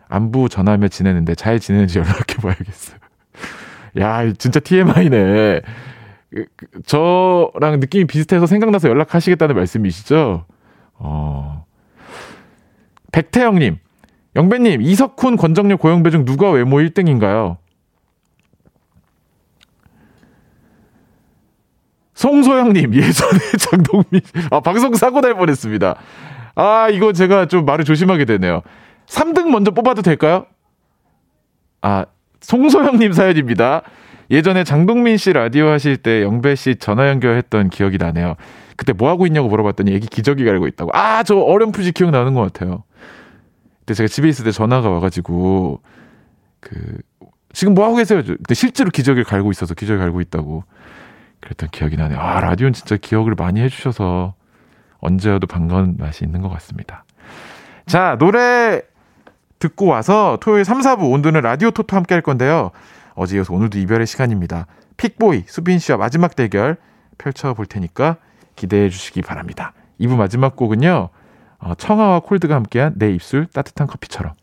안부 전화하며 지내는데 잘 지내는지 연락해 봐야겠어요. <laughs> 야, 진짜 TMI네. 그, 그, 저랑 느낌이 비슷해서 생각나서 연락하시겠다는 말씀이시죠? 어. 백태영님, 영배님, 이석훈, 권정렬, 고영배 중 누가 외모 1등인가요? 송소영님, <laughs> 예전에 장동민, 아, 방송 사고 날 뻔했습니다. 아, 이거 제가 좀 말을 조심하게 되네요. 3등 먼저 뽑아도 될까요? 아, 송소영님 사연입니다. 예전에 장동민 씨 라디오 하실 때 영배 씨 전화 연결했던 기억이 나네요. 그때 뭐 하고 있냐고 물어봤더니 애기 기저귀 갈고 있다고. 아, 저 어렴풋이 기억나는 것 같아요. 그때 제가 집에 있을 때 전화가 와가지고 그 지금 뭐 하고 계세요? 근데 실제로 기저귀를 갈고 있어서 기저귀 갈고 있다고 그랬던 기억이 나네요. 아, 라디오는 진짜 기억을 많이 해주셔서 언제여도 반가운 맛이 있는 것 같습니다. 자, 노래 듣고 와서 토요일 3, 4부 오늘은 라디오 토토 함께 할 건데요. 어제 이어서 오늘도 이별의 시간입니다. 픽보이, 수빈 씨와 마지막 대결 펼쳐볼 테니까 기대해 주시기 바랍니다. 2부 마지막 곡은요. 어, 청아와 콜드가 함께한 내 입술 따뜻한 커피처럼.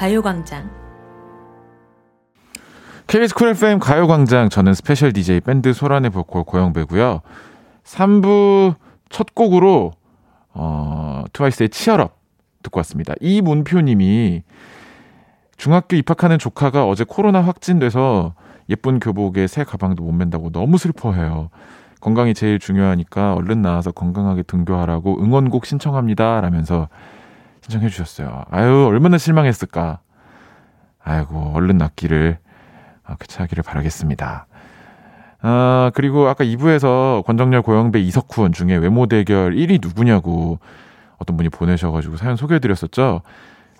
가요광장. KBS Cool FM 가요광장 저는 special DJ 밴드 소란의 보컬 고영배고요. 3부 첫 곡으로 어, 트와이스의 Cheer Up 듣고 왔습니다. 이문표님이 중학교 입학하는 조카가 어제 코로나 확진돼서 예쁜 교복에 새 가방도 못 맨다고 너무 슬퍼해요. 건강이 제일 중요하니까 얼른 나와서 건강하게 등교하라고 응원곡 신청합니다. 라면서 신청해 주셨어요. 아유, 얼마나 실망했을까. 아이고, 얼른 낫기를, 아, 쾌차하기를 바라겠습니다. 아, 그리고 아까 2부에서 권정열, 고영배, 이석훈 중에 외모 대결 1위 누구냐고 어떤 분이 보내셔가지고 사연 소개해드렸었죠.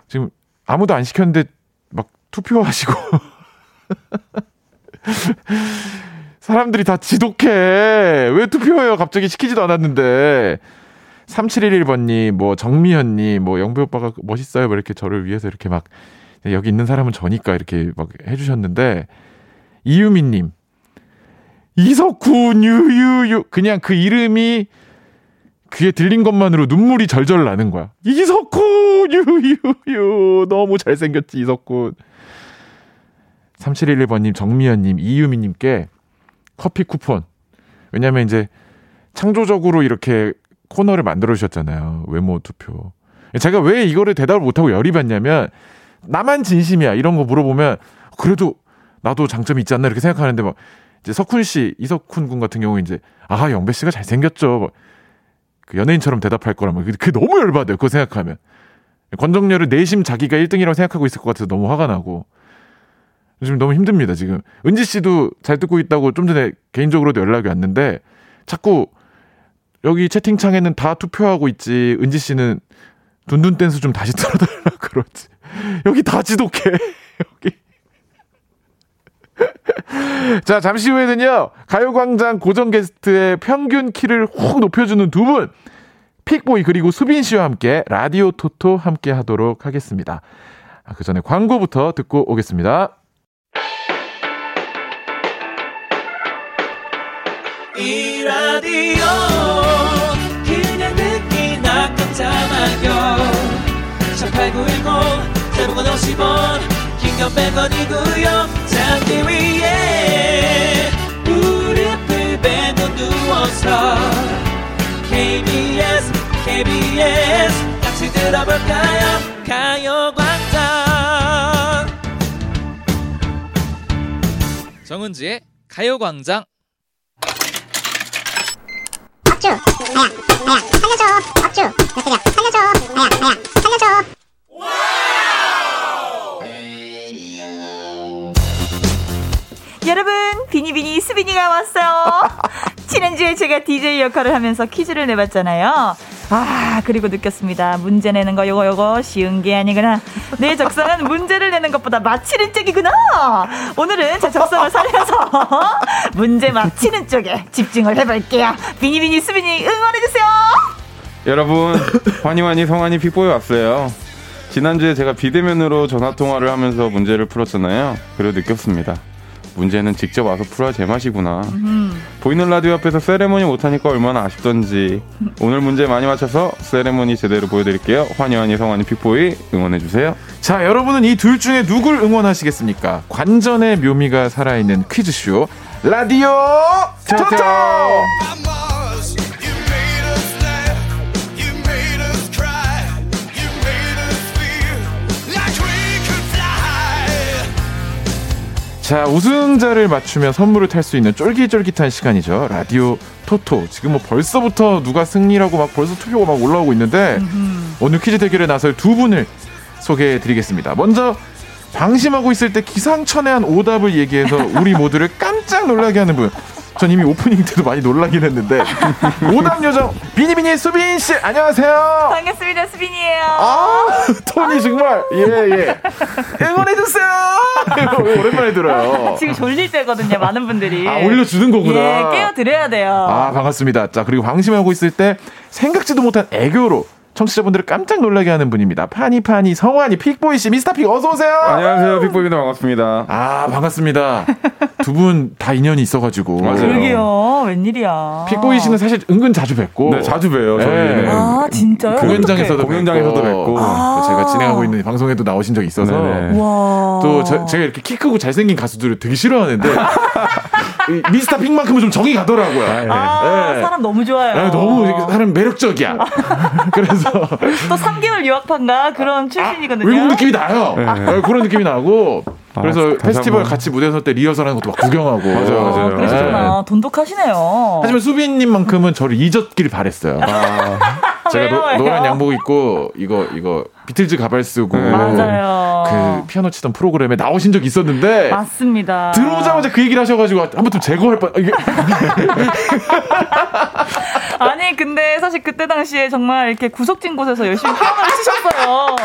지금 아무도 안 시켰는데 막 투표하시고. <laughs> 사람들이 다 지독해. 왜 투표해요? 갑자기 시키지도 않았는데. 3711번님, 뭐, 정미현님, 뭐, 영배 오빠가 멋있어요. 뭐 이렇게 저를 위해서 이렇게 막, 여기 있는 사람은 저니까 이렇게 막 해주셨는데, 이유미님, 이석훈, 유유유. 그냥 그 이름이 귀에 들린 것만으로 눈물이 절절 나는 거야. 이석훈, 유유유. 너무 잘생겼지, 이석훈. 3711번님, 정미연님, 이유미님께 커피 쿠폰. 왜냐면 이제 창조적으로 이렇게 코너를 만들어 주셨잖아요. 외모 투표. 제가 왜 이거를 대답을 못하고 열이 받냐면 나만 진심이야 이런 거 물어보면 그래도 나도 장점이 있지 않나 이렇게 생각하는데 막 이제 석훈 씨 이석훈 군 같은 경우 이제 아 영배 씨가 잘 생겼죠 뭐그 연예인처럼 대답할 거라면 그게 너무 열받아요 그거 생각하면 권정열을 내심 자기가 1등이라고 생각하고 있을 것 같아서 너무 화가 나고 요즘 너무 힘듭니다, 지금. 은지 씨도 잘 듣고 있다고 좀 전에 개인적으로도 연락이 왔는데 자꾸 여기 채팅창에는 다 투표하고 있지. 은지 씨는 둔둔 댄스 좀 다시 틀어달라 <laughs> 그러지. 여기 다 지독해. <laughs> 여기. <laughs> 자, 잠시 후에는요, 가요광장 고정 게스트의 평균 키를 훅 높여주는 두 분, 픽보이 그리고 수빈 씨와 함께 라디오 토토 함께 하도록 하겠습니다. 아, 그 전에 광고부터 듣고 오겠습니다. 이 라디오 그냥 듣기나 깜짝마요. 18910 대목원 50원 긴건 100원이고요. 잠기 위에 무릎을 베고 누워서 KBS KBS 같이 들어볼까요? 가요광장. 정은지의 가요광장 업주 나야 나야 살려줘 업주 몇 살려줘 나야 나야 살려줘 여러분, 비니비니 수빈이가 왔어요. <laughs> 지난주에 제가 DJ 역할을 하면서 퀴즈를 내봤잖아요. 아, 그리고 느꼈습니다. 문제 내는 거 요거 요거 쉬운 게 아니구나. 내 적성은 문제를 내는 것보다 맞히는 쪽이구나. 오늘은 제 적성을 살려서 <laughs> 문제 맞히는 쪽에 집중을 해볼게요. 비니비니 수빈이 응원해주세요. 여러분, 환희환희 성환이 픽보에 왔어요. 지난주에 제가 비대면으로 전화 통화를 하면서 문제를 풀었잖아요. 그리고 느꼈습니다. 문제는 직접 와서 풀어야 제맛이구나. 음. 보이는 라디오 앞에서 세레모니 못하니까 얼마나 아쉽던지. 오늘 문제 많이 맞춰서 세레모니 제대로 보여드릴게요. 환희환희 성환이 픽보이 응원해주세요. 자, 여러분은 이 둘 중에 누굴 응원하시겠습니까? 관전의 묘미가 살아있는 퀴즈쇼 라디오 토토! 자, 우승자를 맞추면 선물을 탈 수 있는 쫄깃쫄깃한 시간이죠. 라디오 토토. 지금 뭐 벌써부터 누가 승리라고 막 벌써 투표가 막 올라오고 있는데 음흠. 오늘 퀴즈 대결에 나설 두 분을 소개해 드리겠습니다. 먼저 방심하고 있을 때 기상천외한 오답을 얘기해서 우리 모두를 깜짝 놀라게 하는 분. 전 이미 오프닝 때도 많이 놀라긴 했는데 오답 요정 비니비니 수빈 씨 안녕하세요. 반갑습니다 수빈이에요. 아 톤이 정말 예예 예. 응원해 주세요. <laughs> 오랜만에 들어요. 지금 졸릴 때거든요 많은 분들이. 아 올려주는 거구나. 예 깨워 드려야 돼요. 아 반갑습니다. 자 그리고 방심하고 있을 때 생각지도 못한 애교로 청취자분들을 깜짝 놀라게 하는 분입니다. 파니파니 성환이 픽보이 씨 미스터 픽 어서 오세요. 안녕하세요 픽보이입니다 반갑습니다. 아 반갑습니다. 두 분 다 인연이 있어가지고 맞아요. 그러게요 웬일이야. 픽보이 씨는 사실 은근 자주 뵙고 네 자주 봬요 저희는. 네. 아 진짜요? 공연장에서도 공연장에서도 뵙고 아~ 제가 진행하고 있는 방송에도 나오신 적이 있어서 또 저, 제가 이렇게 키 크고 잘생긴 가수들을 되게 싫어하는데 미스터 픽만큼은 좀 정이 가더라고요. 아, 네. 사람 너무 좋아요. 네, 너무 사람 매력적이야. 그래서 <laughs> 또 3개월 유학판가 그런 출신이거든요. 아, 외국 느낌이 나요. 네. 그런 느낌이 나고. 아, 그래서 페스티벌 같이 무대 설때 리허설하는 것도 막 구경하고. 맞아요, 맞아요. 아, 그러시구나. 네. 돈독하시네요. 하지만 수빈님만큼은 저를 잊었길 바랬어요. 아. <laughs> 제가 왜요, 노, 란 양복 입고 이거 이거 비틀즈 가발 쓰고 네. 맞아요. 그 피아노 치던 프로그램에 나오신 적 있었는데 맞습니다. 들어오자마자 그 얘기를 하셔가지고 한번 좀 제거할 뻔. <laughs> 아니 근데 사실 그때 당시에 정말 이렇게 구석진 곳에서 열심히 피아노를 치셨어요.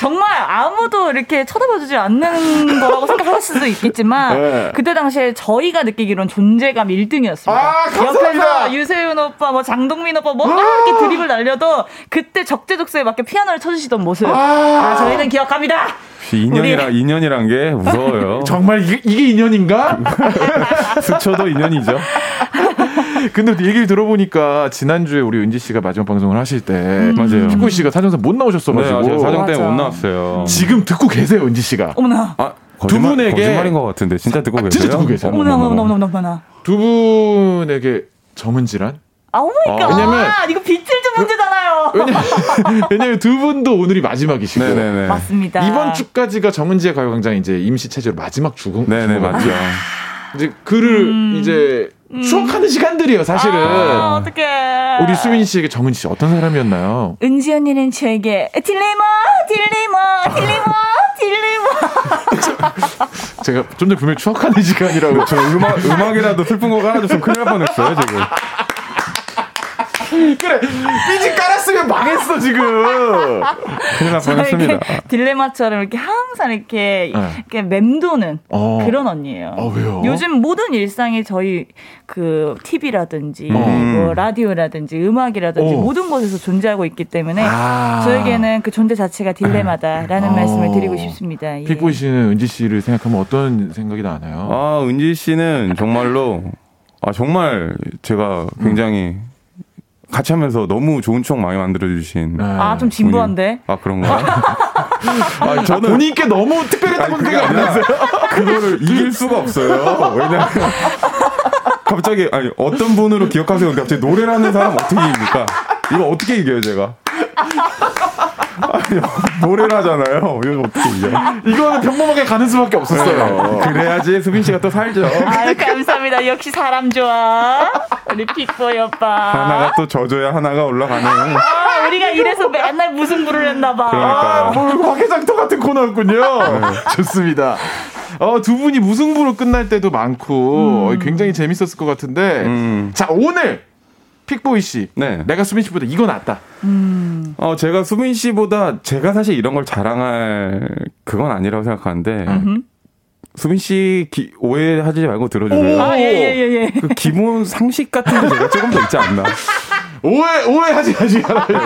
정말 아무도 이렇게 쳐다봐주지 않는 거라고 생각하실 수도 있겠지만 네. 그때 당시에 저희가 느끼기로는 존재감 1등이었습니다. 아, 옆에서 유세윤 오빠, 뭐 장동민 오빠 뭐 이렇게 드립을 날려도 그때 적재적소에 맞게 피아노를 쳐주시던 모습 아, 아 저희는 기억합니다. 인연이랑 우리... 인연이란 게 무서워요. <laughs> 정말 이게, 이게 인연인가? <laughs> 스쳐도 인연이죠. <laughs> 근데 얘기를 들어보니까 지난주에 우리 은지 씨가 마지막 방송을 하실 때 음. 맞아요. 픽보이 씨가 사정상 못 나오셨어 가지고 네, 사정 때문에 못 나왔어요. 지금 듣고 계세요, 은지 씨가. 어머나. 아, 두 분에게 거짓말인 것 같은데 진짜 듣고 계세요? 진짜 듣고 계세요. 어머나 어머나 어머나 어머나. 두 분에게 정은지란? 아, oh my god. 어, 왜냐면 아, 이거 비틀즈 문제잖아요. 왜냐면, <laughs> 왜냐면 두 분도 오늘이 마지막이시고. 네네네. 맞습니다. 이번 주까지가 정은지의 가요광장 이제 임시 체제로 마지막 주공. 네네 맞죠. 이제 그를 이제 추억하는 시간들이에요, 사실은. 음. 아, 어떡해. 우리 수민 씨에게 정은 씨 어떤 사람이었나요? 은지 언니는 저에게 딜레마, 딜레마, 딜레마, 딜레마. 제가 좀 전에 분명히 추억하는 시간이라고. 저 음악 음악이라도 슬픈 거 깔아줬으면 큰일 날 뻔했어요 지금. <laughs> 그래, 삐지 깔았으면 망했어, 지금. 큰일 뻔했습니다. 딜레마처럼 이렇게 항상 이렇게, 네. 이렇게 맴도는 어. 그런 언니예요. 어, 왜요? 요즘 모든 일상이 저희 그 TV라든지 음. 뭐 라디오라든지 음악이라든지 어. 모든 곳에서 존재하고 있기 때문에 아. 저에게는 그 존재 자체가 딜레마다라는 어. 말씀을 드리고 싶습니다. 예. 픽보이 씨는 은지 씨를 생각하면 어떤 생각이 나나요? 아 은지 씨는 정말로 아 정말 제가 굉장히 같이 하면서 너무 좋은 추억 많이 만들어 주신. 네. 아, 좀 진부한데? 아 그런가? <laughs> 아 저는 본인께 너무 특별했다고 아니, 그게 생각 안 아니라 하세요? 그거를 <laughs> 이길 수가 없어요. 왜냐면 갑자기 아니 어떤 분으로 기억하세요? 근데 갑자기 노래라는 사람 어떻게 이깁니까? 이거 어떻게 이겨요 제가? 아니, 노래를 하잖아요. 이거 어떻게 이겨? 이거는 평범하게 가는 수밖에 없었어요. 그래야지 수빈 씨가 또 살죠. 아유, 감사합니다. 역시 사람 좋아. 우리 픽보이 오빠. 하나가 또 져줘야 하나가 올라가는. 아, 우리가 이래서 맨날 무승부를 했나봐. 그러니까요. 아, 뭘 화개장터 같은 코너였군요. 좋습니다. 어, 두 분이 무승부로 끝날 때도 많고 어, 굉장히 재밌었을 것 같은데 음. 자 오늘 픽보이 씨 네. 내가 수민 씨보다 이거 낫다. 어, 제가 수빈 씨보다 제가 사실 이런 걸 자랑할 그건 아니라고 생각하는데 수빈 씨 기- 오해하지 말고 들어주세요. 아, 예, 예, 예, 예. 그 기본 상식 같은 게 제가 조금 더 있지 않나. <laughs> 오해 오해하지 마시.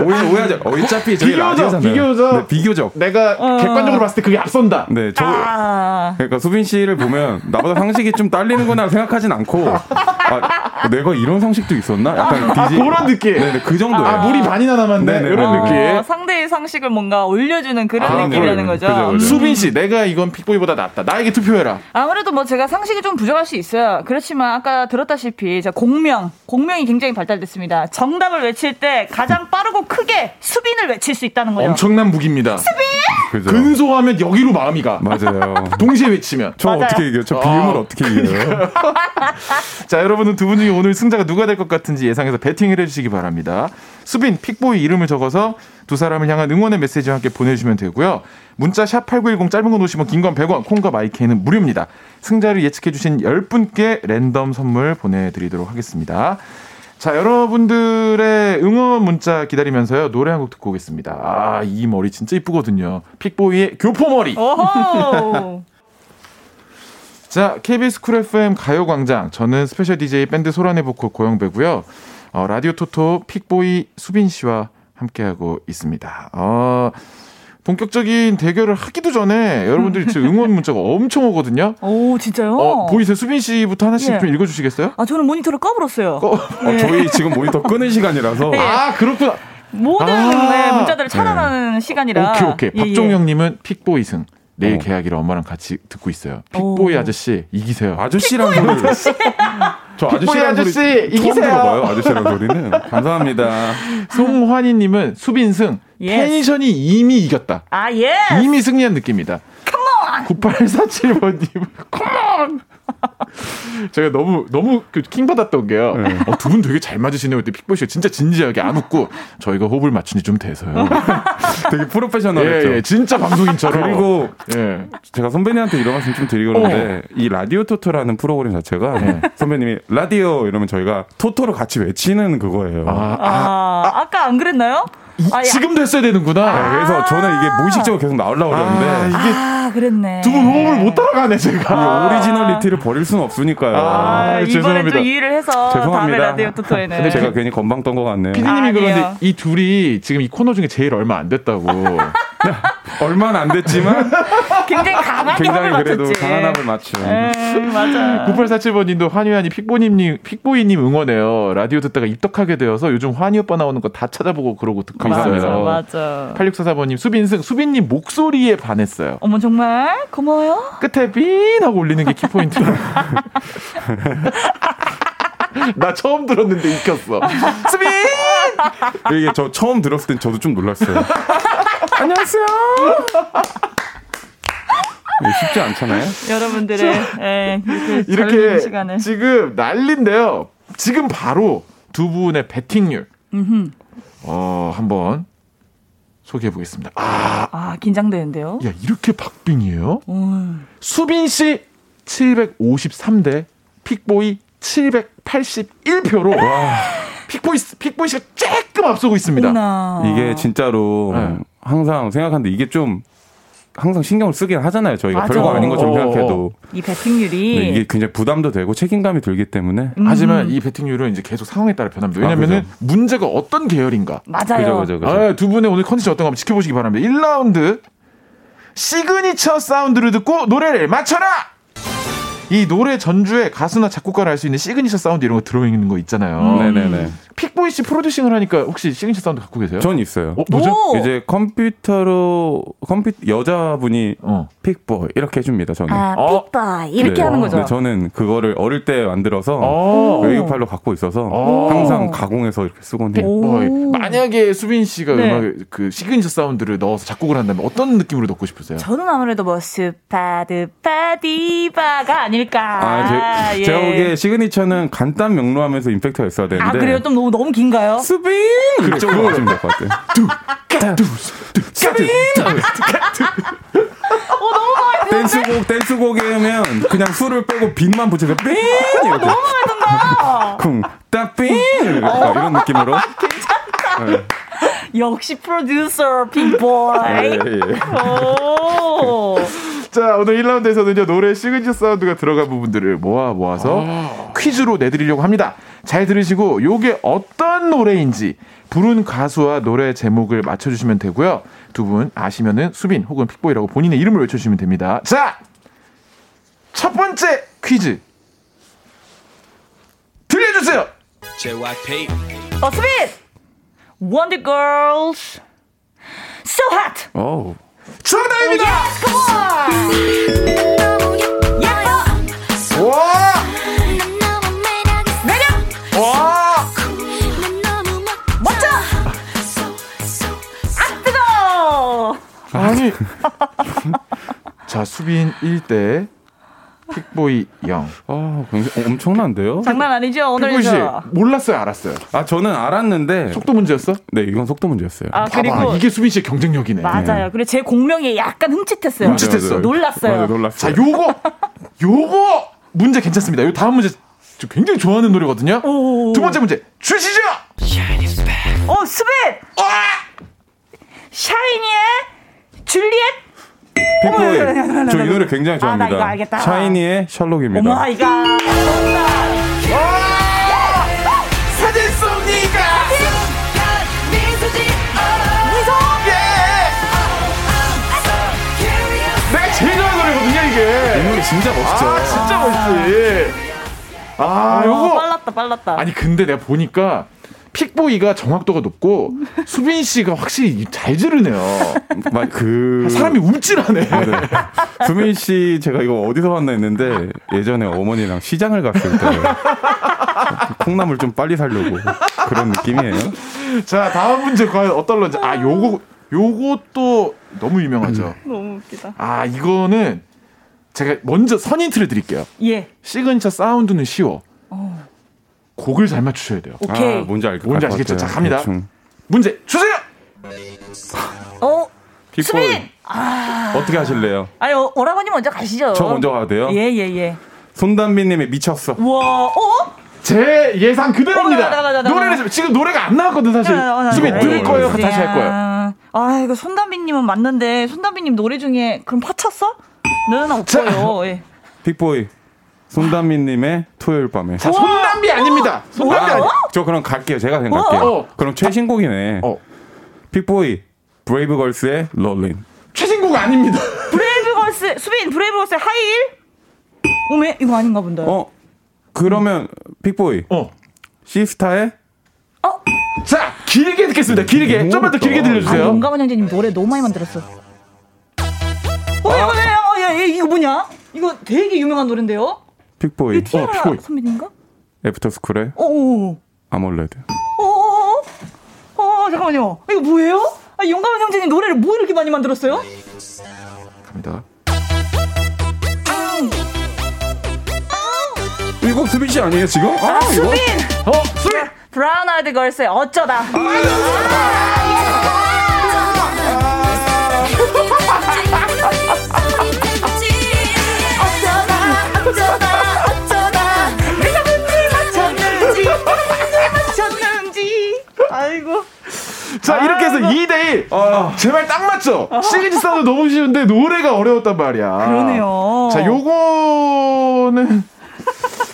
오해 오해하지. 어차피 저희 비교적, 라디오잖아요. 비교적. 네, 비교적. 내가 객관적으로 봤을 때 그게 앞선다. 네, 저 아, 그러니까 수빈 씨를 보면 나보다 상식이 좀 딸리는구나 생각하진 않고 아, 내가 이런 상식도 있었나? 약간 아, 디지 그런 느낌. 네네 그 정도예요. 아, 물이 반이나 남았네. 네네. 이런 어. 느낌. 어, 상대의 상식을 뭔가 올려주는 그런 아, 느낌이라는. 거죠. 그죠, 그죠. 음. 수빈 씨, 내가 이건 픽보이보다 낫다. 나에게 투표해라. 아무래도 뭐 제가 상식이 좀 부족할 수 있어요. 그렇지만 아까 들었다시피 제가 공명, 공명이 굉장히 발달됐습니다. 정답 을 외칠 때 가장 빠르고 크게 수빈을 외칠 수 있다는 거죠. 엄청난 무기입니다. 그죠. 근소하면 여기로 마음이 가. 맞아요. <laughs> 동시에 외치면. 저 맞아요. 어떻게 이겨요? 저 비음을 아, 어떻게 이겨요? <laughs> 자, 여러분은 두 분 중에 오늘 승자가 누가 될 것 같은지 예상해서 배팅을 해주시기 바랍니다. 수빈, 픽보이 이름을 적어서 두 사람을 향한 응원의 메시지와 함께 보내주시면 되고요. 문자 샵 8910 짧은 건 50원, 긴 건 100원, 콩과 마이케이는 무료입니다. 승자를 예측해주신 10분께 랜덤 선물 보내드리도록 하겠습니다. 자, 여러분들의 응원 문자 기다리면서요. 노래 한 곡 듣고 오겠습니다. 아, 이 머리 진짜 이쁘거든요. 픽보이의 교포머리. <laughs> 자, KBS Cool FM 가요광장. 저는 special DJ 밴드 소란의 보컬 고영배고요. 어, 라디오 토토 픽보이 수빈 씨와 함께하고 있습니다. 어, 본격적인 대결을 하기도 전에 여러분들이 지금 응원 문자가 엄청 오거든요. 오, 진짜요? 어, 보이세요? 수빈 씨부터 하나씩 예. 좀 읽어주시겠어요? 아, 저는 모니터를 꺼버렸어요. 어, 어, 저희 지금 모니터 끄는 시간이라서 아, 그렇구나. 모든 아. 네, 문자들을 차단하는 시간이라. 오케이, 오케이. 예, 예. 박종영님은 픽보이 승. 내일 어. 계약이라 엄마랑 같이 듣고 있어요. 픽보이 오. 아저씨, 이기세요. 아저씨란 소리. 저 아저씨란 아저씨, 소리 처음 이기세요. 들어봐요. 아저씨란 소리는. 감사합니다. 송환희님은 수빈승 Yes. 텐션이 이미 이겼다. 아, 예. 이미 승리한 느낌이다. 9847번님, come on! <laughs> <laughs> 제가 너무, 너무 그 킹받았던 게요. 네. 어, 두 분 되게 잘 맞으시네요. 그때 픽보이가 진짜 진지하게 안 웃고, 저희가 호흡을 맞춘 지 좀 돼서요. <laughs> 되게 프로페셔널했죠. 예, 예, 진짜 방송인처럼. 그리고 예. 제가 선배님한테 이런 말씀 좀 드리고 그러는데 이 라디오 토토라는 프로그램 자체가 네. 선배님이 라디오 이러면 저희가 토토를 같이 외치는 그거예요. 아, 아, 아, 아 까 안 그랬나요? 이- 아, 야. 지금도 했어야 되는구나. 네, 그래서 저는 이게 무의식적으로 계속 나오려고 아, 그러는데 이게 아, 그랬네. 두 분 호흡을 못 따라가네, 제가. 이 오리지널리티를 버릴 수는 없으니까요. 아, 아, 이번에 죄송합니다. 또 이해를 해서 죄송합니다. 라디오 토토에는. 근데 제가 괜히 건방 떤것 같네요. 피디님이 아니에요. 그런데 이 둘이 지금 이 코너 중에 제일 얼마 안 됐다고. <laughs> <laughs> 얼마는 안 됐지만 <laughs> 굉장히 강하게 굉장히 합을 그래도 맞췄지. 강한 합을 맞춘. 음, 맞아. 9847번님도 환희환이 픽보님님, 픽보이님 응원해요. 라디오 듣다가 입덕하게 되어서 요즘 환희 오빠 나오는 거 다 찾아보고 그러고 듣고 맞아, 있어요. 맞아. 8644번님, 수빈승, 수빈님 목소리에 반했어요. 어머 정말 고마워요. 끝에 빈 하고 올리는 게 키포인트. <laughs> 나 처음 들었는데 익혔어. 수빈! 이게 저 처음 들었을 땐 저도 좀 놀랐어요. 안녕하세요. 쉽지 않잖아요. 여러분들의 예, 이렇게, 이렇게 젊은 시간을. 지금 난린데요. 지금 바로 두 분의 배팅률 어 한번 소개해 보겠습니다. 아, 아 긴장되는데요. 야 이렇게 박빙이에요? 음. 수빈 씨 753대 픽보이 781표로 픽보이 픽보이 씨가 조금 앞서고 있습니다. 어머나. 이게 진짜로 네. 항상 생각하는데 이게 좀 항상 신경을 쓰긴 하잖아요. 저희가 맞아. 별거 아닌 것처럼 어, 생각해도 이 배팅률이 네, 이게 굉장히 부담도 되고 책임감이 들기 때문에 음. 하지만 이 배팅률은 이제 계속 상황에 따라 변합니다. 왜냐면은 아. 문제가 어떤 계열인가. 맞아요. 그죠 그죠 그죠. 아, 두 분의 오늘 컨디션 어떤가 한번 지켜보시기 바랍니다. 1라운드 signature sound를 듣고 노래를 맞춰라. 이 노래 전주에 가수나 작곡가를 알 수 있는 signature sound 이런 거 들어있는 거 있잖아요. 음. 네네네. 픽보이 씨 producing을 하니까 혹시 signature sound 갖고 계세요? 전 있어요. 어, 뭐죠? 오! 이제 컴퓨터로 컴퓨터 여자분이 어. 픽보이 이렇게 해줍니다. 저는. 아, 어. 픽보이 이렇게 네. 하는 거죠. 네, 저는 그거를 어릴 때 만들어서 어. 외유 파일로 갖고 있어서 오. 항상 가공해서 이렇게 쓰곤 해요. 오. 픽보이. 만약에 수빈 씨가 네. 음악 그 signature sound를 넣어서 작곡을 한다면 어떤 느낌으로 넣고 싶으세요? 저는 아무래도 뭐 Supa Dupa Diva가 아닐까. 아, 제, 예. 제가 보기에 signature는 간단 명료하면서 임팩트가 있어야 되는데. 아 그래요? 좀 너무 너무 긴가요? 수빈 이쪽으로 가시면 될 것 같아요. 댄스곡 댄스곡이면 그냥 수를 빼고 빈만 붙여서 삥 이렇게 쿵딱삥 이런 느낌으로. 네. 역시 프로듀서 픽보이. 예, 예. 오. 자, 오늘 1라운드에서는요, 노래 signature sound가 들어간 부분들을 모아 모아서 퀴즈로 내드리려고 합니다. 잘 들으시고, 요게 어떤 노래인지, 부른 가수와 노래 제목을 맞춰주시면 되고요. 두 분 아시면은 수빈 혹은 픽보이라고 본인의 이름을 외쳐주시면 됩니다. 자! 첫 번째 퀴즈. 들려주세요! JYP 어 수빈. Wonder Girls. So hot. 어우. 정답입니다! 와! 매력. 와! 멋져. 아 뜨거. 아니. <laughs> 자, 수빈 1대, 픽보이 0. 아, 굉장히 엄청난데요? 장난 아니죠 픽보이 씨. 몰랐어요, 알았어요? 아, 저는 알았는데. 속도 문제였어? 네, 이건 속도 문제였어요. 아 그리고 봐봐, 이게 수빈 씨의 경쟁력이네. 맞아요. 그리고 제 공명이 약간 흠칫했어요. 흠칫- 흠칫했어. 놀랐어요. 맞아요, 자, 놀랐어요. 요거, 요거 문제 괜찮습니다. 요 다음 문제 저 굉장히 좋아하는 노래거든요. 오. 두 번째 문제 주시죠. 어 수빈. 샤이니의 줄리엣. 픽보이. 어머, 저이 노래 굉장히 아, 나 좋아합니다. 이거 알겠다. 샤이니의 셜록입니다. 어머 이거. 사진 쏩니까? 미소. 내가 제일 좋아하는 노래거든요, 이. 노래 진짜 멋있죠. 아, 진짜 멋있지. 아, 어, 요거. 빨랐다 빨랐다. 아니 근데 내가 보니까 픽보이가 정확도가 높고 수빈 씨가 확실히 잘 지르네요. 막 그. 사람이 움찔하네. 네. 수빈 씨 제가 이거 어디서 봤나 했는데 예전에 어머니랑 시장을 갔을 때 콩나물 좀 빨리 살려고 그런 느낌이에요. 자 다음 문제 과연 어떤 건지 아 요거 요것도 너무 유명하죠. 너무 웃기다. 아 이거는 제가 먼저 선힌트를 드릴게요. 예. signature sound는 쉬워. 곡을 잘 맞추셔야 돼요. 오케이. 아, 뭔지 알겠 뭔지 아시겠죠? 자, 갑니다. 대충. 문제 주세요. 어. 픽보이 수빈. 어떻게 하실래요? 아니 어, 오라버니 먼저 가시죠. 저 먼저 가도 돼요? 예 예 예. 손담비님의 미쳤어. 우와. 어? 제 예상 어, 그대로입니다. 나, 나, 나, 나, 나. 노래는 지금- 지금 노래가 안 나왔거든 사실. 어, 어, 수빈 어, 들을 어, 거예요? 어, 다시 할 거예요? 아 이거 손담비님은 맞는데 손담비님 노래 중에 그럼 파쳤어? 는 없어요. 예. 픽보이 손담비님의 토요일 밤에. 자 손담비 아닙니다. 손담비 뭐야? 아니. 저 그럼 갈게요. 제가 갈게요. 어. 그럼 최신곡이네. 어 픽보이 브레이브걸스의 Rollin'. 최신곡 아닙니다. 브레이브걸스 수빈 브레이브걸스 하이힐? 오메 이거 아닌가 본데. 어 그러면 픽보이 어. 시스타의 자 길게 음, 뭐, 어, 아, 듣겠습니다. 길게. 좀만 더 길게. 아, 들려주세요. 용감한 형제님 노래 너무 많이 만들었어. 어, 이거 뭐냐? 이거 되게 유명한 노래인데요? 픽보이. 어, 픽보이. 선배님인가? 애프터스쿨의 오오오. 어, 어, 어. AMOLED. 오오오. 어, 잠깐만요. 이거 뭐예요? 아, 용감한 형제님 노래를 뭐 이렇게 많이 만들었어요? 갑니다. 이거 수빈 씨 아니에요 지금? 아, 아 수빈. 이거? 어 수빈. 브라운 아이드 걸스의 어쩌다. 아, 아, 예. 아이고. 자, 이렇게 해서 2대1. 제말딱 맞죠? 시리즈 싸움도 너무 쉬운데 노래가 어려웠단 말이야. 그러네요. 자, 요거는.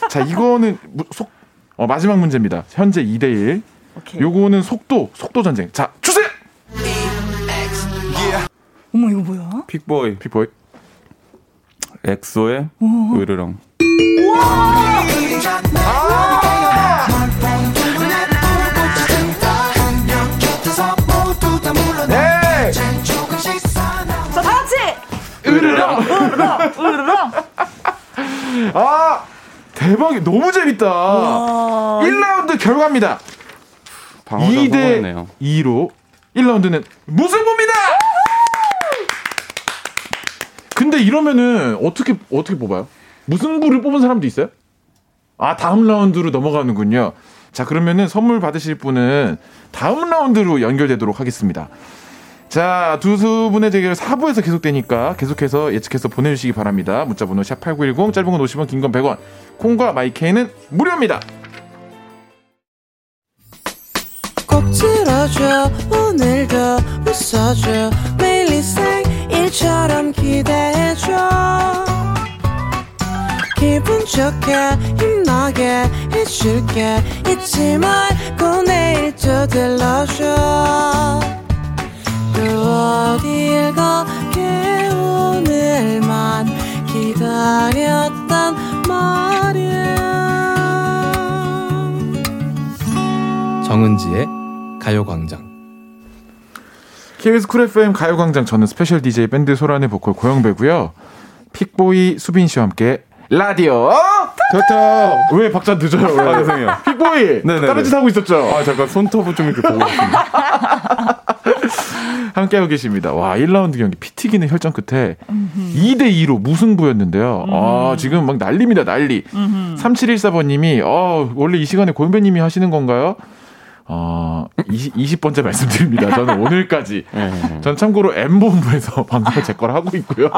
자, 이거는 무- 속, 어, 마지막 문제입니다. 현재 2대1. 오케이. 요거는 속도, 속도 전쟁. 자, 주세요! 어머, 이거 뭐야? 픽보이 픽보이. 엑소의 으르렁. 네! 으르렁! 으르렁, 으르렁. 아! 대박이 너무 재밌다. 어, 1라운드 결과입니다. 방어전 2대 성공했네요. 2로 1라운드는 무승부입니다. 근데 이러면은 어떻게 어떻게 뽑아요? 무승부를 뽑은 사람도 있어요? 아 다음 라운드로 넘어가는군요. 자 그러면은 선물 받으실 분은 다음 라운드로 연결되도록 하겠습니다. 자, 두 분의 대결 4부에서 계속되니까 계속해서 예측해서 보내주시기 바랍니다. 문자번호 샵8910, 짧은 건 50원, 긴 건 100원. 콩과 마이케이는 무료입니다. 꼭 들어줘 오늘도 웃어줘 매일 일상일처럼 기대해줘 기분 좋게 힘나게 해줄게 잊지 말고 내일 또 들러줘 또 어딜 가게 오늘만 기다렸단 말이야 정은지의 가요광장. KBS Cool FM 가요광장 저는 special DJ 밴드 소란의 보컬 고영배고요. 픽보이 수빈 씨와 함께 라디오 좋다. 왜 박자 늦어요? 왜? 아, 죄송해요. 픽보이. 다른 짓 하고 있었죠. 아 잠깐 손톱을 좀 이렇게 보고 있습니다. <laughs> 함께하고 계십니다. 와 1라운드 경기 피 튀기는 혈전 끝에 2대 2로 무승부였는데요. 아 지금 막 난립니다 난리. 3714번님이 어 원래 이 시간에 고현배님이 하시는 건가요? 어 20, 20 번째 말씀드립니다. 저는 <laughs> 오늘까지 네. 전 참고로 M본부에서 <laughs> 방송을 제 걸 하고 있고요.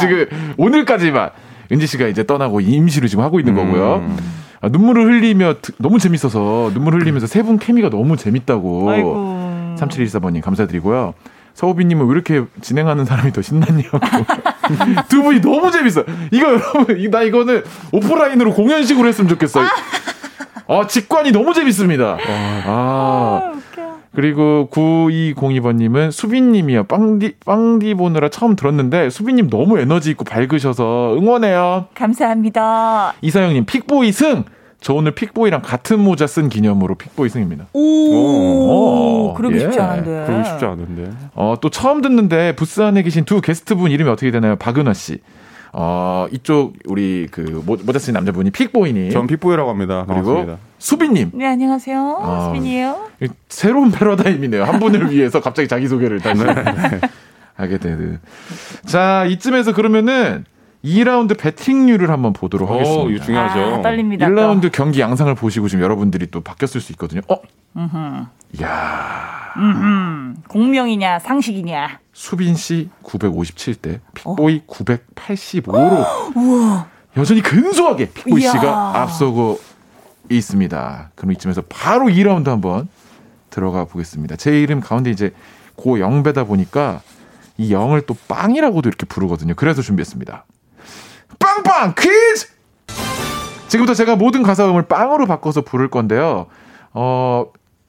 지금 오늘까지만 은지 씨가 이제 떠나고 임시로 지금 하고 있는 거고요. 음. 아, 눈물을 흘리며 드- 너무 재밌어서 눈물 흘리면서 세 분 케미가 너무 재밌다고. 아이고. 3714번님 감사드리고요. 서우빈님은 왜 이렇게 진행하는 사람이 더 신났냐고. <laughs> 두 분이 너무 재밌어. 이거 여러분, 이- 나 이거는 오프라인으로 공연식으로 했으면 좋겠어. 아, 직관이 너무 재밌습니다. 아. 그리고 9202번님은 수빈님이요. 빵디, 빵디 보느라 처음 들었는데 수빈님 너무 에너지 있고 밝으셔서 응원해요. 감사합니다. 이사영님, 픽보이 승! 저 오늘 픽보이랑 같은 모자 쓴 기념으로 픽보이 승입니다. 오, 오, 그러기 예. 쉽지 않은데. 그러기 쉽지 않은데. 어, 또 처음 듣는데 부스 안에 계신 두 게스트분 이름이 어떻게 되나요? 박은화 씨. 어, 이쪽 우리 그 모- 모자 쓴 남자분이 픽보이님. 전 픽보이라고 합니다. 그리고 반갑습니다. 수빈님. 네, 안녕하세요. 아. 수빈이에요. 새로운 패러다임이네요. 한 분을 위해서 갑자기 자기소개를 다시 하게 되는. 자, 이쯤에서 그러면은 2라운드 배팅률을 한번 보도록 오, 하겠습니다. 이거 중요하죠. 아, 떨립니다. 1라운드 경기 양상을 보시고 지금 여러분들이 또 바뀌었을 수 있거든요. 어? 이야. 음, 공명이냐, 상식이냐. 수빈 씨 957대, 픽보이 985로 여전히 근소하게 픽보이 이야. 씨가 앞서고 있습니다. 그럼 이쯤에서 바로 2라운드 한번 들어가 보겠습니다. 제 이름 가운데 이제 고 영배다 보니까 이 영을 또 빵이라고도 이렇게 부르거든요. 그래서 준비했습니다. 빵빵 퀴즈! 지금부터 제가 모든 가사음을 빵으로 바꿔서 부를 건데요. 어,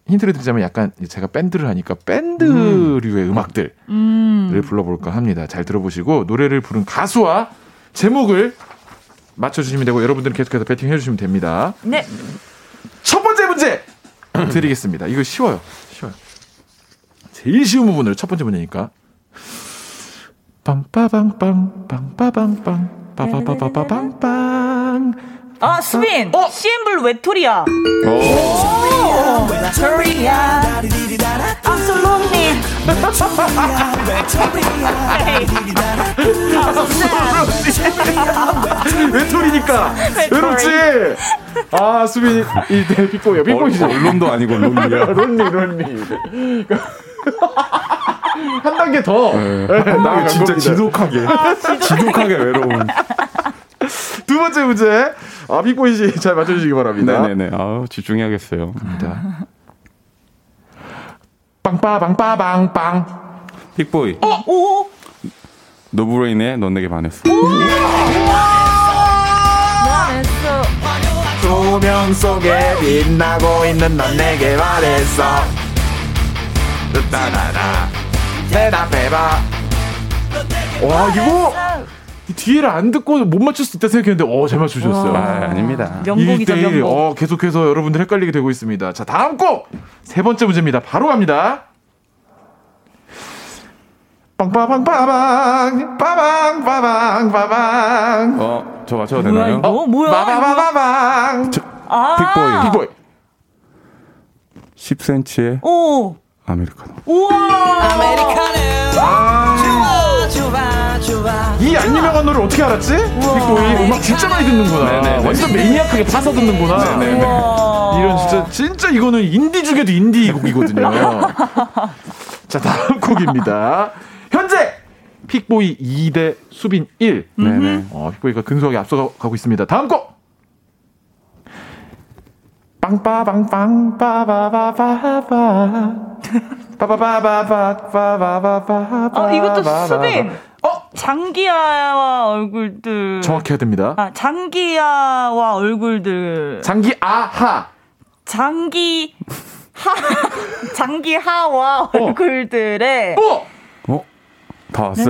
힌트를 드리자면 약간 제가 밴드를 하니까 밴드류의 음 악들 음. 를 불러볼까 합니다. 잘 들어보시고 노래를 부른 가수와 제목을 맞춰주시면 되고 여러분들은 계속해서 배팅 해 주시면 됩니다. 네. 첫 번째 문제 <clears throat> 드리겠습니다. 이거 쉬워요. 쉬워요. 제일 쉬운 부분을 첫 번째 문제니까. 빵빠방빵 빵빠방빵 빠바바바바방빵 아, 수빈. 어? CN블 외톨이야. 오, 오, Victoria. I'm so. I'm. 외톨이니까 외롭지. 아 수빈이 이대 빅보이야 빅보이지. 어, 언론도 아니고 론리야. 론리 론리. 한 단계 더. 네, 나 진짜 지독하게 지독하게 외로운. 두 번째 문제. 아 픽보이 씨 잘 맞춰주시기 바랍니다. 네네네. 아우 집중해야겠어요. 빵빠방빠방빵. 픽보이. 오, 노브레인의 넌 내게 반했어. 조명 속에 빛나고 있는 넌 내게 반했어. 따라라. 대답해봐. 와 이거 이 뒤에를 안 듣고 못 맞출 수 있다 생각했는데 어 잘 맞추셨어요. 아, 아닙니다. 명곡이죠, 1대1. 명곡. 어, 계속해서 여러분들 헷갈리게 되고 있습니다. 자, 다음 곡! 세 번째 문제입니다. 바로 갑니다. 빵빠방빠방, 빠방, 빠방, 빠방. 어, 저 맞춰도 뭐야, 되나요? 이거? 뭐야? 빠바바바방. 아, 픽보이. 빅보이. 10cm의 오, 아메리카노. 우와. 이 안 유명한 노래를 어떻게 알았지? 픽보이. 음악 진짜 많이 듣는구나. 네네네. 완전 maniac하게 파서 듣는구나. 네네네. 이런 진짜, 진짜 이거는 인디 중에도 인디 곡이거든요. <laughs> 자, 다음 곡입니다. 현재! 픽보이 2대 수빈 1. 네네. 어, 픽보이가 근소하게 앞서가고 있습니다. 다음 곡! 빵빠방빵 빠바바바바 <laughs> 빠바바바바바바바바 어, 이것도 수빈. 장기야와 얼굴들. 정확해야 됩니다. 아, 장기야와 얼굴들. 장기아하. 장기 하 <laughs> 장기하와 어. 얼굴들의 어. 어? 다 왔어요.